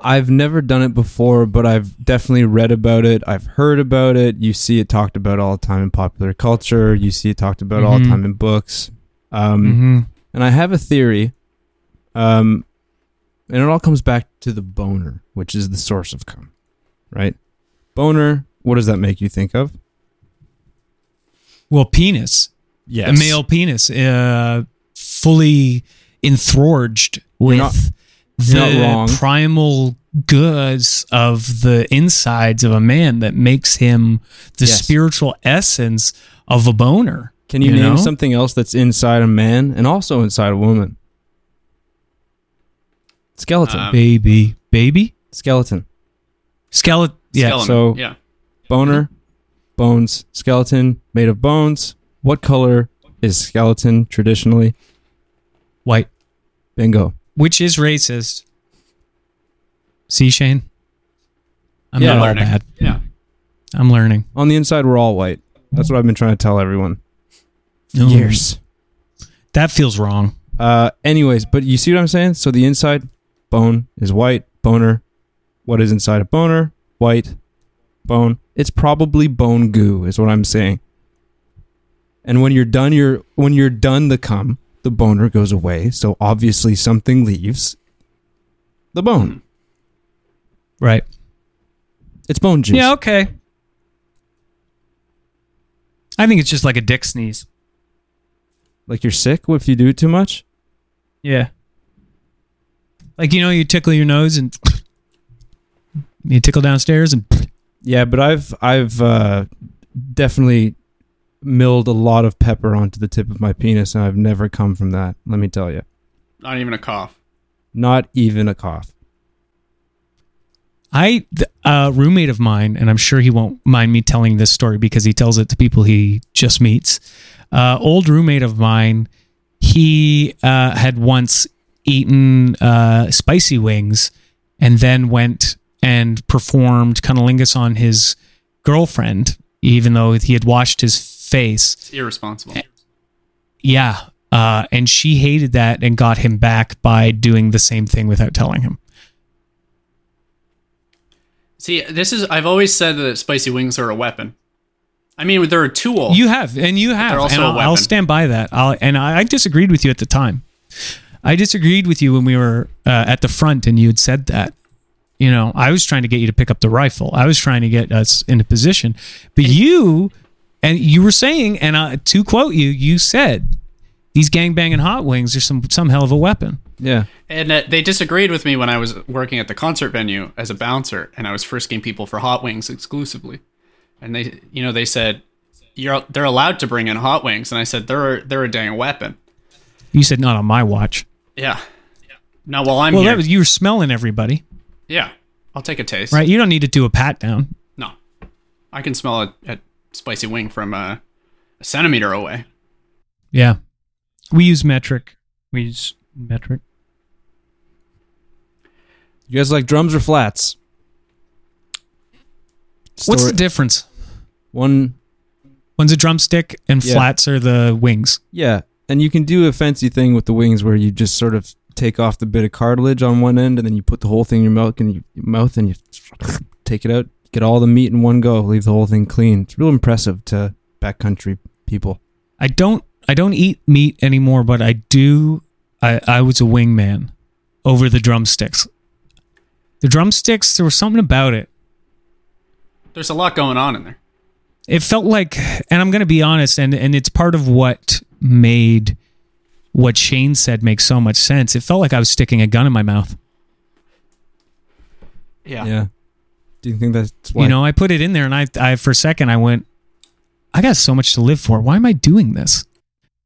I've never done it before, but I've definitely read about it. I've heard about it. You see it talked about all the time in popular culture. You see it talked about all the Mhm. time in books. Um, Mm-hmm. And I have a theory. Um, and it all comes back to the boner, which is the source of cum, right? Boner. What does that make you think of? Well, penis. Yes. A male penis, uh, fully enthrorged You're not- with not the wrong. primal goods of the insides of a man that makes him the Yes. spiritual essence of a boner. Can you, You name know? something else that's inside a man and also inside a woman? Skeleton. Um, Baby, baby, skeleton. skeleton. Yeah, Skeleton. so- yeah. Boner, bones, skeleton made of bones. What color is skeleton traditionally? white, Bingo. which is racist. See, Shane, I'm Yeah, not all learning. bad. Yeah. I'm learning. On the inside, we're all white. That's what I've been trying to tell everyone. No. Years. That feels wrong. Uh, anyways, but you see what I'm saying? So the inside bone is white, boner. What is inside a boner? White, bone. It's probably bone goo, is what I'm saying. And when you're done, you're when you're done the cum, the boner goes away. So obviously something leaves the bone. Right. It's bone juice. Yeah, okay. I think it's just like a dick sneeze. Like you're sick if you do it too much. Yeah. Like you know, you tickle your nose and you tickle downstairs and Yeah, but I've I've uh, definitely milled a lot of pepper onto the tip of my penis, and I've never come from that. Let me tell you, Not even a cough. not even a cough. I a roommate of mine, and I'm sure he won't mind me telling this story because he tells it to people he just meets. Uh, old roommate of mine, he uh, had once eaten uh, spicy wings, and then went and performed cunnilingus on his girlfriend, even though he had washed his face. It's irresponsible. Yeah. Uh, and she hated that and got him back by doing the same thing without telling him. See, this is I've always said that spicy wings are a weapon. I mean, they're a tool. You have, and you have, and a I'll, I'll stand by that. I'll, and I, I disagreed with you at the time. I disagreed with you when we were uh, at the front, and you had said that. You know, I was trying to get you to pick up the rifle. I was trying to get us into position, but you, and you were saying, and uh, to quote you, you said, "These gangbanging hot wings are some some hell of a weapon." Yeah, and uh, they disagreed with me when I was working at the concert venue as a bouncer, and I was frisking people for hot wings exclusively. And they, you know, they said you're they're allowed to bring in hot wings, and I said they're they're a dang weapon. You said, "Not on my watch." Yeah. Now, while I'm well, here, that was you were smelling everybody, yeah, I'll take a taste. right? You don't need to do a pat down. No, I can smell a, a spicy wing from uh, a centimeter away. Yeah, we use metric. We use metric. you guys like drums or flats? What's Story- the difference? one? One's a drumstick and Yeah. flats are the wings. Yeah, and you can do a fancy thing with the wings where you just sort of take off the bit of cartilage on one end, and then you put the whole thing in your mouth and you mouth and you take it out, get all the meat in one go, leave the whole thing clean. It's real impressive to backcountry people. I don't I don't eat meat anymore, but I do I, I was a wingman over the drumsticks. The drumsticks, there was something about it. There's a lot going on in there. It felt like, and I'm going to be honest, and and it's part of what made what Shane said makes so much sense. It felt like I was sticking a gun in my mouth. Yeah. Yeah. Do you think that's why? You know, I put it in there, and I, I for a second, I went, I got so much to live for. Why am I doing this?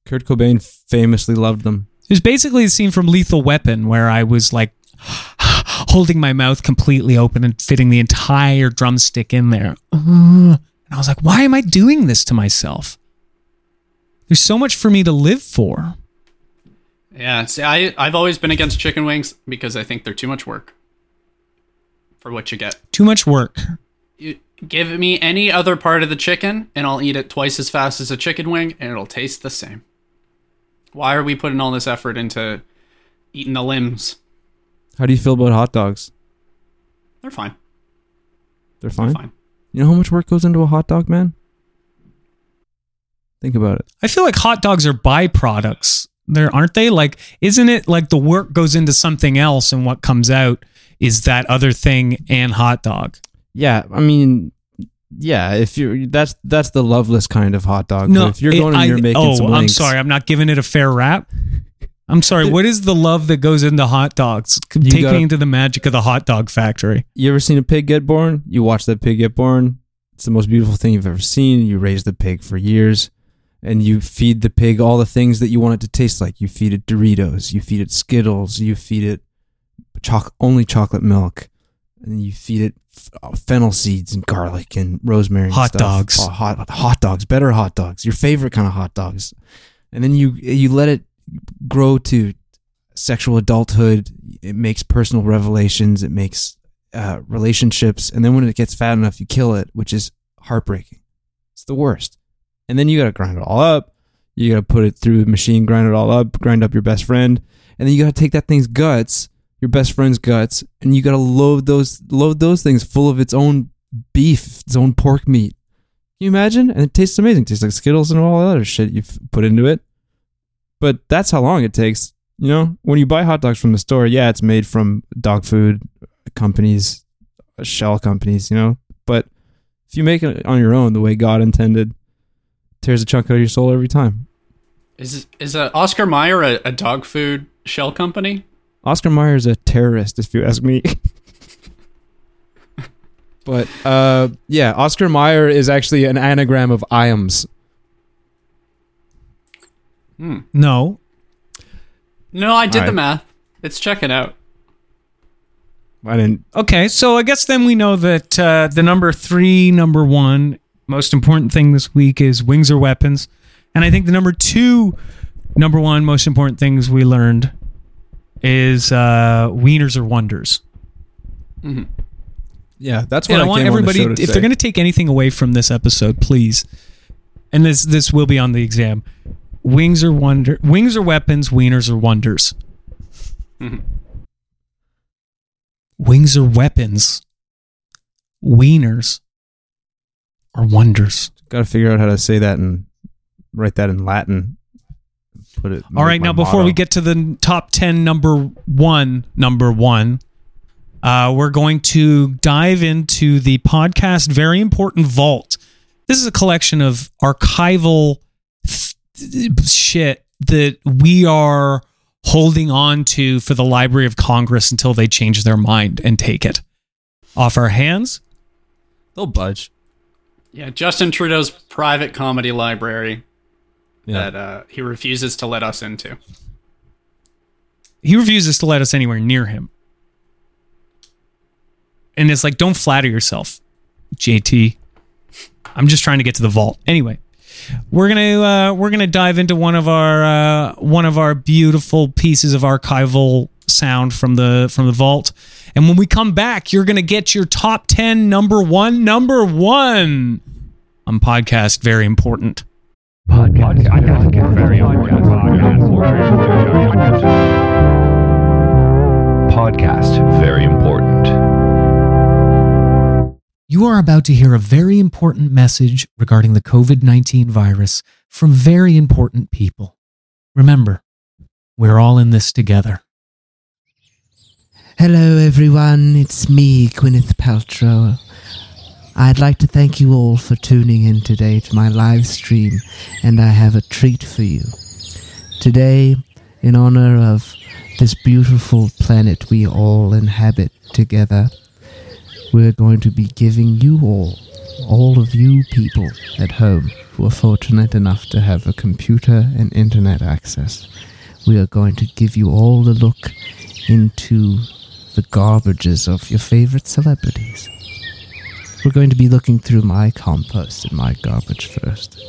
Kurt Cobain famously loved them. It was basically a scene from Lethal Weapon where I was like holding my mouth completely open and fitting the entire drumstick in there. Uh, and I was like, why am I doing this to myself? There's so much for me to live for. Yeah. See, I, I've always been against chicken wings because I think they're too much work for what you get. Too much work. You give me any other part of the chicken and I'll eat it twice as fast as a chicken wing and it'll taste the same. Why are we putting all this effort into eating the limbs? How do you feel about hot dogs? They're fine. They're fine. Fine. You know how much work goes into a hot dog, man? Think about it. I feel like hot dogs are byproducts. There aren't they? Like, isn't it like the work goes into something else and what comes out is that other thing and hot dog? Yeah, I mean, yeah. If you're that's that's the loveless kind of hot dog. but if you're it- going and you're making oh, I'm sorry, I'm not giving it a fair rap. I'm sorry. What is the love that goes into hot dogs? You Take gotta- me into the magic of the hot dog factory. You ever seen a pig get born? You watch that pig get born. It's the most beautiful thing you've ever seen. You raise the pig for years, and you feed the pig all the things that you want it to taste like. You feed it Doritos. You feed it Skittles. You feed it choc- only chocolate milk, and you feed it f- fennel seeds and garlic and rosemary. and Hot stuff. dogs. Oh, hot hot dogs. Better hot dogs. Your favorite kind of hot dogs, and then you you let it grow to sexual adulthood. It makes personal revelations. It makes uh, relationships, and then when it gets fat enough, you kill it, which is heartbreaking. It's the worst. And then you gotta grind it all up. You gotta put it through the machine, grind it all up, grind up your best friend, and then you gotta take that thing's guts, your best friend's guts, and you gotta load those load those things full of its own beef, its own pork meat. Can you imagine? And it tastes amazing. It tastes like Skittles and all the other shit you've put into it. But that's how long it takes. You know, when you buy hot dogs from the store, yeah, it's made from dog food companies, shell companies, you know. But if you make it on your own, the way God intended, tears a chunk out of your soul every time. Is is uh, Oscar Mayer a, a dog food shell company? Oscar Mayer is a terrorist, if you ask me. but uh, yeah, Oscar Mayer is actually an anagram of IAMS. Hmm. No, No, I did All the right. math. It's checking out. I didn't. Okay, so I guess then we know that uh, the number three, number one, most important thing this week is wings or weapons, and I think the number two, number one, most important things we learned is uh, wieners or wonders. Yeah, that's And what I I, want everybody, on the show to if say. they're going to take anything away from this episode, please, and this this will be on the exam. Wings are wonder, wings are weapons, wieners are wonders. Mhm. Wings are weapons, wieners or wonders. Got to figure out how to say that and write that in Latin. Put it. All make right, my now before we get to the top 10 number 1, number 1, uh, we're going to dive into the podcast very important vault. This is a collection of archival th- shit that we are holding on to for the Library of Congress until they change their mind and take it off our hands. they'll budge. Yeah, Justin Trudeau's private comedy library Yeah, that uh, he refuses to let us into. he refuses to let us anywhere near him. And it's like, don't flatter yourself, JT. I'm just trying to get to the vault. Anyway, we're gonna uh, we're gonna dive into one of our uh, one of our beautiful pieces of archival sound from the from the vault. And when we come back, you're gonna get your top ten number one number one on podcast. Very important. Podcast. Podcast. Very important. Podcast very important. You are about to hear a very important message regarding the COVID 19 virus from very important people. Remember, we're all in this together. Hello, everyone. It's me, Gwyneth Paltrow. I'd like to thank you all for tuning in today to my live stream, and I have a treat for you. Today, in honor of this beautiful planet we all inhabit together, we're going to be giving you all, all of you people at home who are fortunate enough to have a computer and internet access, we are going to give you all a look into the garbages of your favorite celebrities. We're going to be looking through my compost and my garbage first.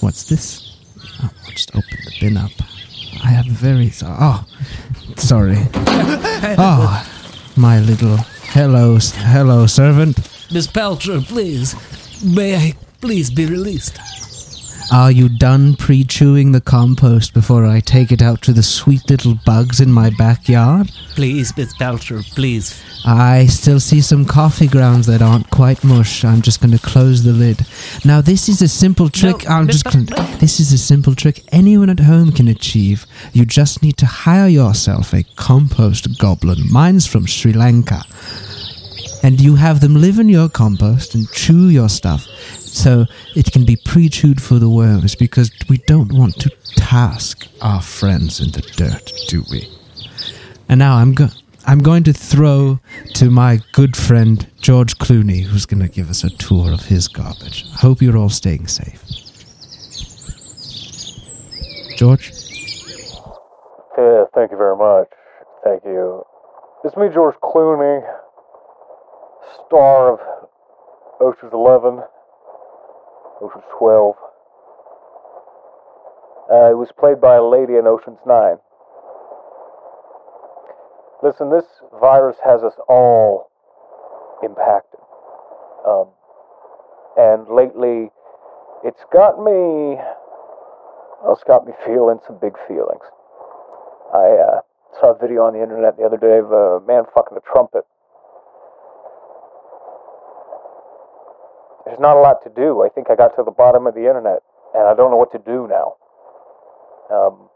What's this? Oh, I'll just open the bin up. I have very. Oh, sorry. Oh, my little. Hello, hello, servant. Miss Paltrow, please. May I please be released? Are you done pre chewing the compost before I take it out to the sweet little bugs in my backyard? Please, Miss Belcher, please. I still see some coffee grounds that aren't quite mush. I'm just going to close the lid. Now, this is a simple trick. No, I'm Miss just going This is a simple trick anyone at home can achieve. You just need to hire yourself a compost goblin. Mine's from Sri Lanka. And you have them live in your compost and chew your stuff so it can be pre chewed for the worms because we don't want to task our friends in the dirt, do we? And now I'm go- I'm going to throw to my good friend George Clooney, who's going to give us a tour of his garbage. I hope you're all staying safe. George? Yeah, thank you very much. Thank you. It's me, George Clooney, star of Ocean's Eleven, Ocean's Twelve. Uh, it was played by a lady in Ocean's Nine. Listen, this virus has us all impacted. Um, and lately, it's got me. Well, it's got me feeling some big feelings. I uh, saw a video on the internet the other day of a man fucking a trumpet. There's not a lot to do. I think I got to the bottom of the internet, and I don't know what to do now. Um,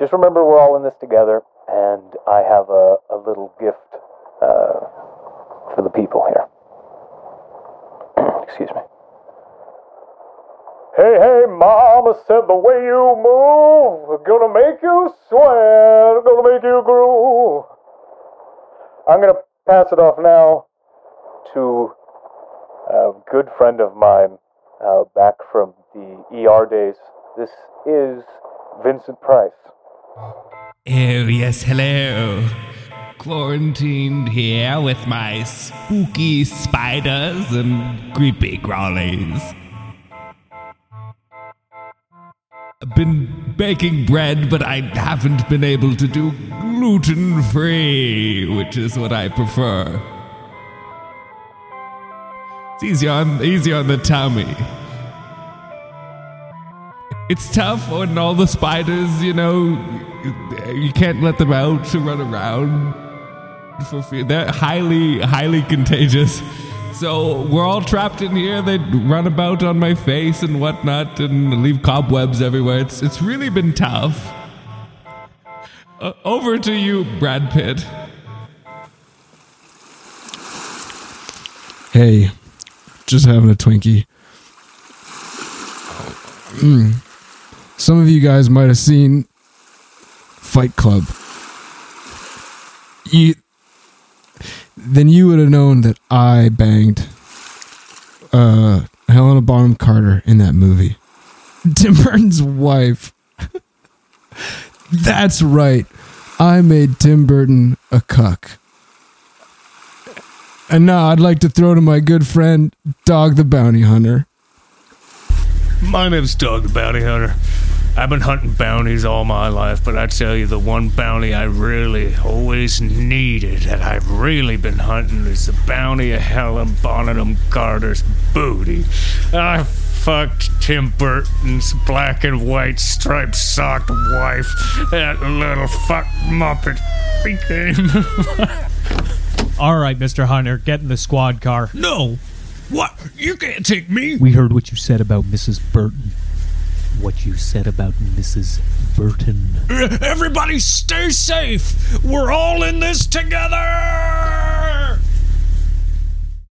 just remember, we're all in this together, and I have a, a little gift uh, for the people here. Excuse me. Hey, hey, mama said the way you move, gonna make you sweat, gonna make you groove. I'm gonna pass it off now to a good friend of mine uh, back from the ER days. This is Vincent Price. Oh, yes, hello. Quarantined here with my spooky spiders and creepy crawlies. I've been baking bread, but I haven't been able to do gluten free, which is what I prefer. It's easier on, easier on the tummy. It's tough when all the spiders, you know, you can't let them out to run around for fear. They're highly, highly contagious. So we're all trapped in here. They run about on my face and whatnot, and leave cobwebs everywhere. It's it's really been tough. Uh, over to you, Brad Pitt. Hey, just having a Twinkie. Mm. Some of you guys might have seen Fight Club. You, then you would have known that I banged uh, Helena Bonham Carter in that movie. Tim Burton's wife. That's right. I made Tim Burton a cuck. And now I'd like to throw to my good friend, Dog the Bounty Hunter. My name's Dog the Bounty Hunter. I've been hunting bounties all my life, but I tell you, the one bounty I really always needed that I've really been hunting is the bounty of Helen Bonham Carter's booty. I fucked Tim Burton's black and white striped socked wife. That little fuck muppet became. All right, Mr. Hunter, get in the squad car. No! What? You can't take me! We heard what you said about Mrs. Burton. what you said about Mrs. Burton. Everybody stay safe. We're all in this together.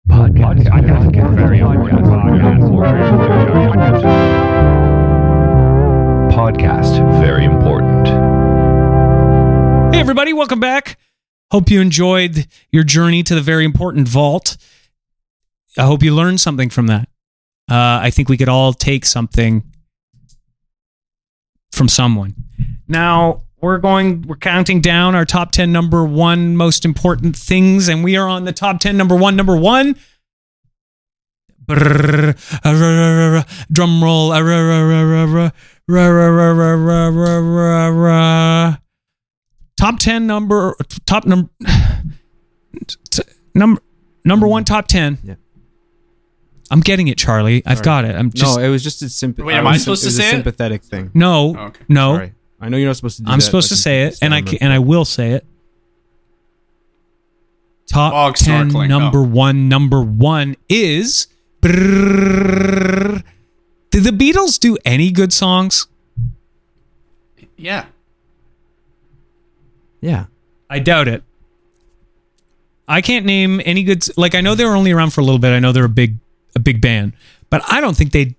Podcast. Podcast. Very important. Podcast. Very important. Hey, everybody, welcome back. Hope you enjoyed your journey to the very important vault. I hope you learned something from that. Uh, I think we could all take something from someone. Now, we're going, we're counting down our top 10 number one most important things, and we are on the top 10 number one. Number one. Drum roll. Top 10 number, top number, number, number one, top 10. Yeah. I'm getting it, Charlie. I've Sorry. got it. I'm just, no, it was just a sympathetic. Wait, am I supposed to say a it? sympathetic thing. no, Oh, okay. no. Sorry. I know you're not supposed to. do I'm that, supposed to say it, and I remember. ca- and I will say it. Top Bog ten, snorkeling, number oh. one, number one is. Brrrr. Did the Beatles do any good songs? Yeah. Yeah. I doubt it. I can't name any good. Like I know they were only around for a little bit. I know they're a big a big band, but I don't think they.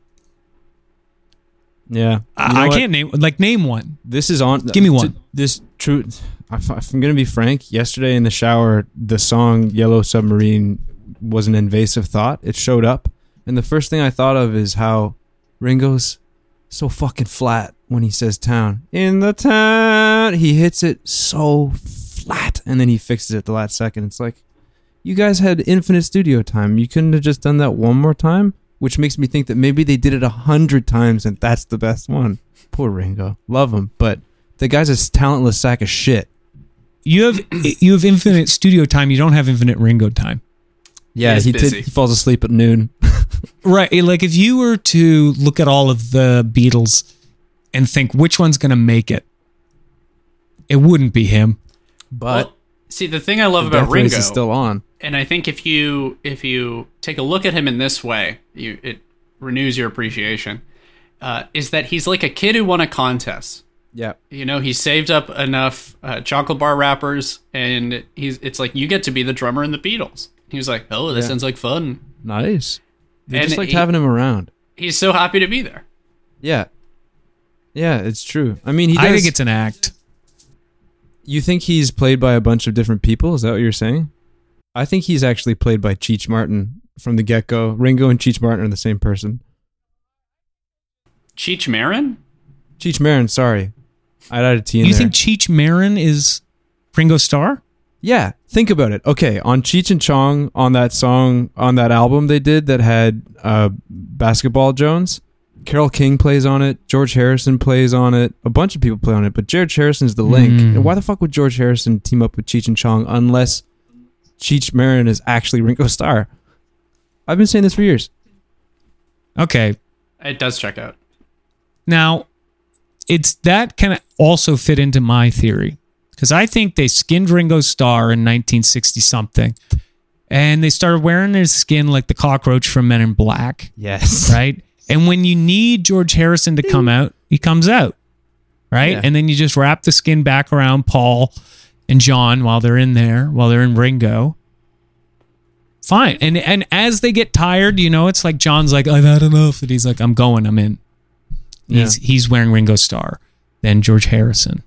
Yeah. I, I can't name like name one. This is on. Give me one. to- This true. If I'm gonna be frank, yesterday in the shower, the song "Yellow Submarine" was an invasive thought. It showed up, and the first thing I thought of is how Ringo's so fucking flat when he says "town." In the town, he hits it so flat, and then he fixes it the last second. It's like you guys had infinite studio time. You couldn't have just done that one more time, which makes me think that maybe they did it a hundred times, and that's the best one. Poor Ringo, love him, but the guy's a talentless sack of shit. You have you have infinite studio time. You don't have infinite Ringo time. Yeah, is he busy. did, he falls asleep at noon. Right. Eh, like if you were to look at all of the Beatles and think which one's going to make it, it wouldn't be him. But Well, see, the thing I love about Ringo, is still on. and I think if you if you take a look at him in this way, you it renews your appreciation. Uh, is that he's like a kid who won a contest. Yeah, You know, he saved up enough uh, chocolate bar wrappers, and he's it's like you get to be the drummer in the Beatles. He was like, "Oh, that Yeah. sounds like fun." nice. They And just liked he- having him around. He's so happy to be there. Yeah, yeah, it's true. I mean, he does. I think it's an act. You think he's played by a bunch of different people? Is that what you're saying? I think he's actually played by Cheech Martin from the get go. Ringo and Cheech Martin are the same person. Cheech Marin? Cheech Marin, sorry, I'd add a T in You there. think Cheech Marin is Ringo Starr? Yeah, think about it. Okay, on Cheech and Chong on that song on that album they did that had uh, Basketball Jones, Carole King plays on it, George Harrison plays on it, a bunch of people play on it, but George Harrison's the link. Mm. And why the fuck would George Harrison team up with Cheech and Chong unless Cheech Marin is actually Ringo Starr? I've been saying this for years. Okay. It does check out. Now, it's that kind of also fit into my theory because I think they skinned Ringo Starr in 1960 something, and they started wearing his skin like the cockroach from Men in Black, Yes. right? And when you need George Harrison to come out, he comes out, right? Yeah. And then you just wrap the skin back around Paul and John while they're in there, while they're in Ringo. Fine. And and as they get tired, you know, it's like John's like, I've had enough. And he's like, I'm going, I'm in. He's he's wearing Ringo Starr, then George Harrison,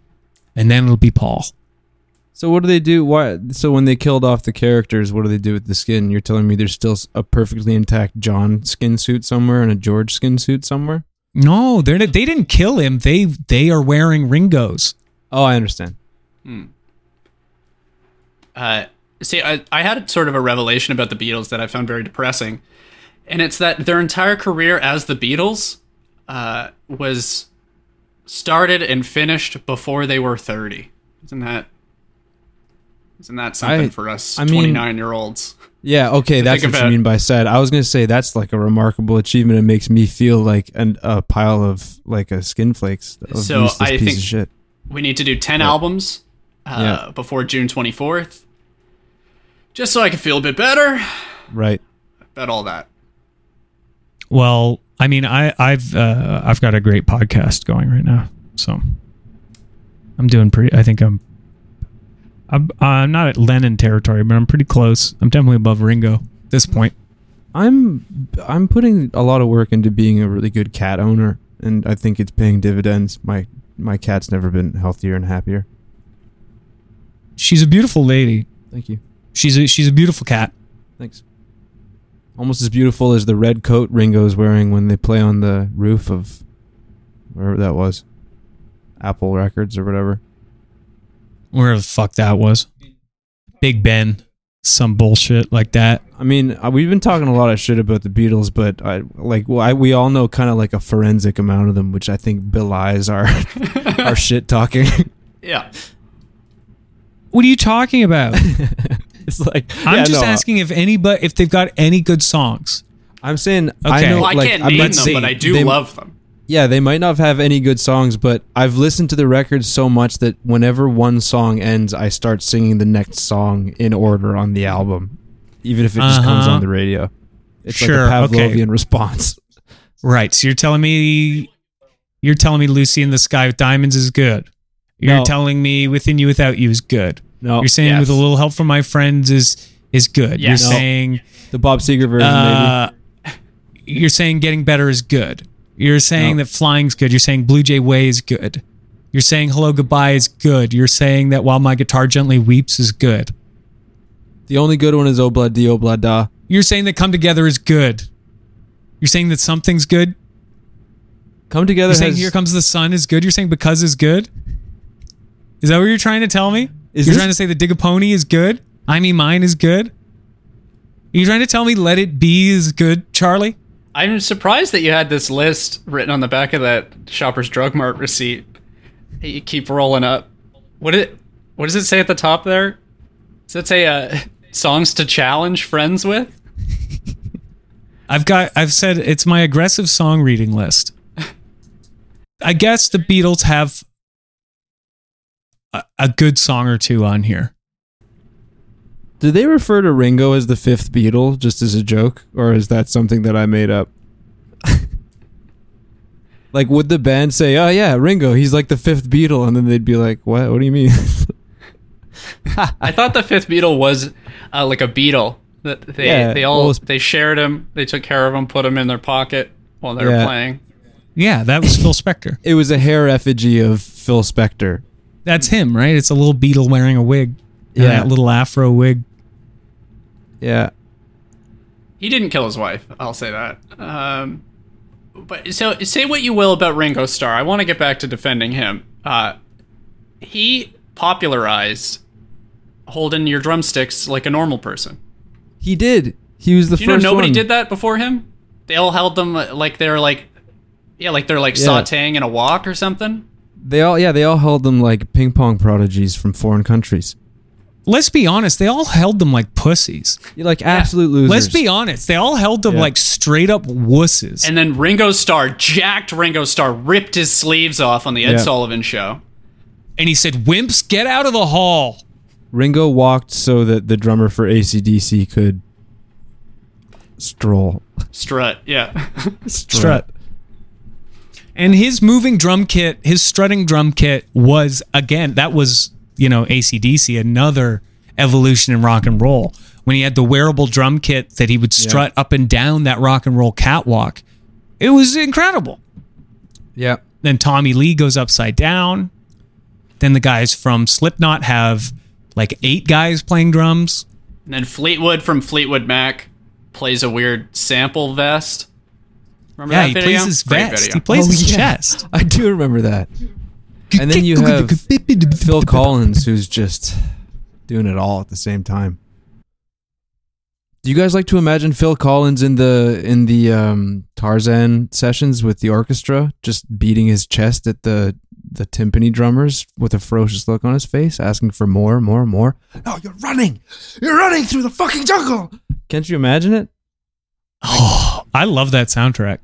and then it'll be Paul. So what do they do? Why? So when they killed off the characters, what do they do with the skin? You're telling me there's still a perfectly intact John skin suit somewhere and a George skin suit somewhere? No, they they didn't kill him. They they are wearing Ringos. Oh, I understand. Uh, see, I, I had sort of a revelation about the Beatles that I found very depressing. And it's that their entire career as the Beatles uh, was started and finished before they were 30. Isn't that isn't that something I- for us I mean- 29 year olds? Yeah, okay, that's what about- you mean by sad. I was gonna say that's like a remarkable achievement. It makes me feel like an, a pile of like a skin flakes of So I piece think of shit. we need to do 10 Yeah. albums uh, Yeah. before June 24th. Just so I can feel a bit better Right. about all that. Well, I mean, I, I've uh, I've got a great podcast going right now, so I'm doing pretty. I think I'm. I'm, I'm not at Lennon territory, but I'm pretty close. I'm definitely above Ringo at this point. I'm I'm putting a lot of work into being a really good cat owner, and I think it's paying dividends. My my cat's never been healthier and happier. She's a beautiful lady. Thank you. She's a, she's a beautiful cat. Thanks. Almost as beautiful as the red coat Ringo's wearing when they play on the roof of wherever that was, Apple Records or whatever. Where the fuck that was? Big Ben, some bullshit like that. I mean, uh, we've been talking a lot of shit about the Beatles, but I like well, I, we all know kind of like a forensic amount of them, which I think belies our our shit talking. Yeah. What are you talking about? it's like I'm yeah, just no, asking if any but if they've got any good songs. I'm saying I Okay. know. Well, I like, can't I'm name them, saying but I do they- love them. Yeah, they might not have any good songs, but I've listened to the records so much that whenever one song ends, I start singing the next song in order on the album, even if it just comes Uh-huh. on the radio. It's Sure, like a okay. Pavlovian response. Right. So you're telling me you're telling me Lucy in the Sky with Diamonds is good. You're No. telling me Within You Without You is good. No, You're saying Yes. with a little help from my friends is is good. Yes. You're No. saying the Bob Seger version, uh, you're saying getting better is good. You're saying No. that flying's good. You're saying Blue Jay Way is good. You're saying hello goodbye is good. You're saying that while my guitar gently weeps is good. The only good one is oh Obla Di Obla oh Da. You're saying that come together is good. You're saying that something's good. Come together. You're saying has- here comes the sun is good. You're saying because is good. Is that what you're trying to tell me? Is you're this- trying to say that Dig a Pony is good? I mean mine is good. Are you trying to tell me Let It Be is good, Charlie? I'm surprised that you had this list written on the back of that Shoppers Drug Mart receipt. You keep rolling up. What it? What does it say at the top there? Does it say uh, songs to challenge friends with? I've got I've said it's my aggressive song reading list. I guess the Beatles have a, a good song or two on here. Do they refer to Ringo as the fifth Beatle just as a joke, or is that something that I made up? like, would the band say, "Oh yeah, Ringo, he's like the fifth Beatle," and then they'd be like, "What? What do you mean?" I thought the fifth Beatle was uh, like a beetle that they Yeah, they all well, they shared him. They took care of him, put him in their pocket while they were playing. Yeah, that was Phil Spector. it was a hair effigy of Phil Spector. That's him, right? It's a little beetle wearing a wig. And Yeah. that little afro wig. Yeah, He didn't kill his wife. I'll say that. Um, but so say what you will about Ringo Starr. I want to get back to defending him. Uh, he popularized holding your drumsticks like a normal person. he did. He was the Do you know nobody one. did that before him? They all held them uh, like they're like, yeah, like they're like Yeah. sautéing in a wok or something. They all, yeah, they all held them like ping pong prodigies from foreign countries. Let's be honest, they all held them like pussies. You're like absolute losers. Let's be honest, they all held them Yeah. like straight up wusses. And then Ringo Starr, jacked Ringo Starr, ripped his sleeves off on the Ed Yeah. Sullivan Show. and he said, Wimps, get out of the hall. Ringo walked so that the drummer for ACDC could stroll. Strut, yeah. Strut. And his moving drum kit, his strutting drum kit was, again, that was, you know, ACDC, another evolution in rock and roll. When he had the wearable drum kit that he would strut up and down that rock and roll catwalk, it was incredible. Yeah. Then Tommy Lee goes upside down. Then the guys from Slipknot have like eight guys playing drums. And then Fleetwood from Fleetwood Mac plays a weird sample vest. Remember yeah, that he video? plays his Great vest. video. He plays Oh, his yeah. chest. I do remember that. And then you have Phil Collins, who's just doing it all at the same time. Do you guys like to imagine Phil Collins in the in the um, Tarzan sessions with the orchestra, just beating his chest at the the timpani drummers with a ferocious look on his face, asking for more, more, more? No, you're running. You're running through the fucking jungle. Can't you imagine it? Oh, I love that soundtrack.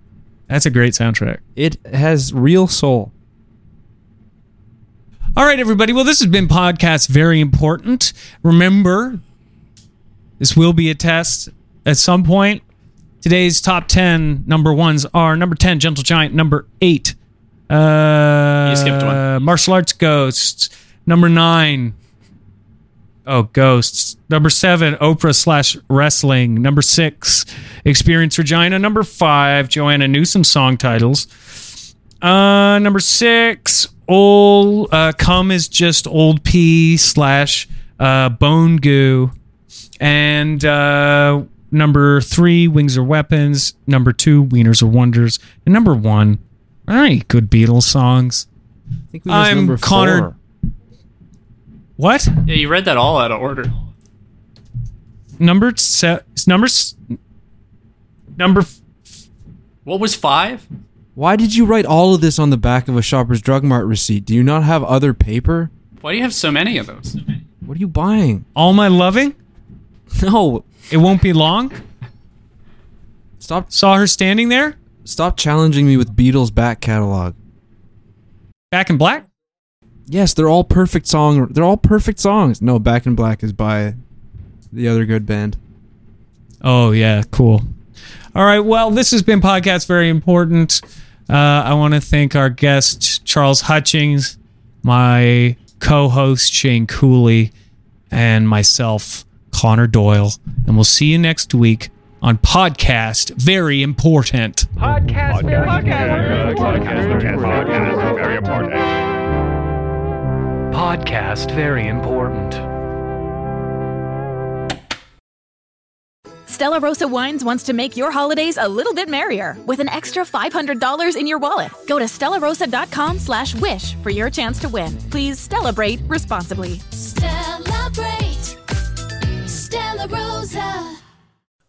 That's a great soundtrack. It has real soul. All right, everybody. Well, this has been podcast very important. Remember, this will be a test at some point. Today's top 10 number ones are number 10, Gentle Giant. Number 8, uh, You skipped one. Martial Arts Ghosts. Number 9, oh, Ghosts. Number 7, Oprah slash Wrestling. Number 6, Experience Regina. Number 5, Joanna Newsom song titles. Uh, number 6, Old, uh, Come is just Old P slash uh, Bone Goo. And uh, number three, Wings are Weapons. Number two, Wieners are Wonders. And number one, all right, good Beatles songs. I think we missed I'm number Connor. four. What? Yeah, you read that all out of order. Number se- number number f- What was five? Why did you write all of this on the back of a Shoppers Drug Mart receipt? Do you not have other paper? Why do you have so many of those? What are you buying? All My Loving. No, It won't be long. stop Saw her standing there, stop challenging me with Beatles back catalog. back in black. Yes, they're all perfect song. They're all perfect songs. No, Back in Black is by the other good band. Oh yeah, cool. All right, well, this has been podcast very important. Uh, I want to thank our guest Charles Hutchings, my co-host Shane Cooley, and myself Connor Doyle, and we'll see you next week on podcast very important. Podcast very important. Podcast very important. Podcast very important. Stella Rosa Wines wants to make your holidays a little bit merrier with an extra $500 in your wallet. Go to stellarosa.com slash wish for your chance to win. Please celebrate responsibly. Celebrate. Stella Rosa.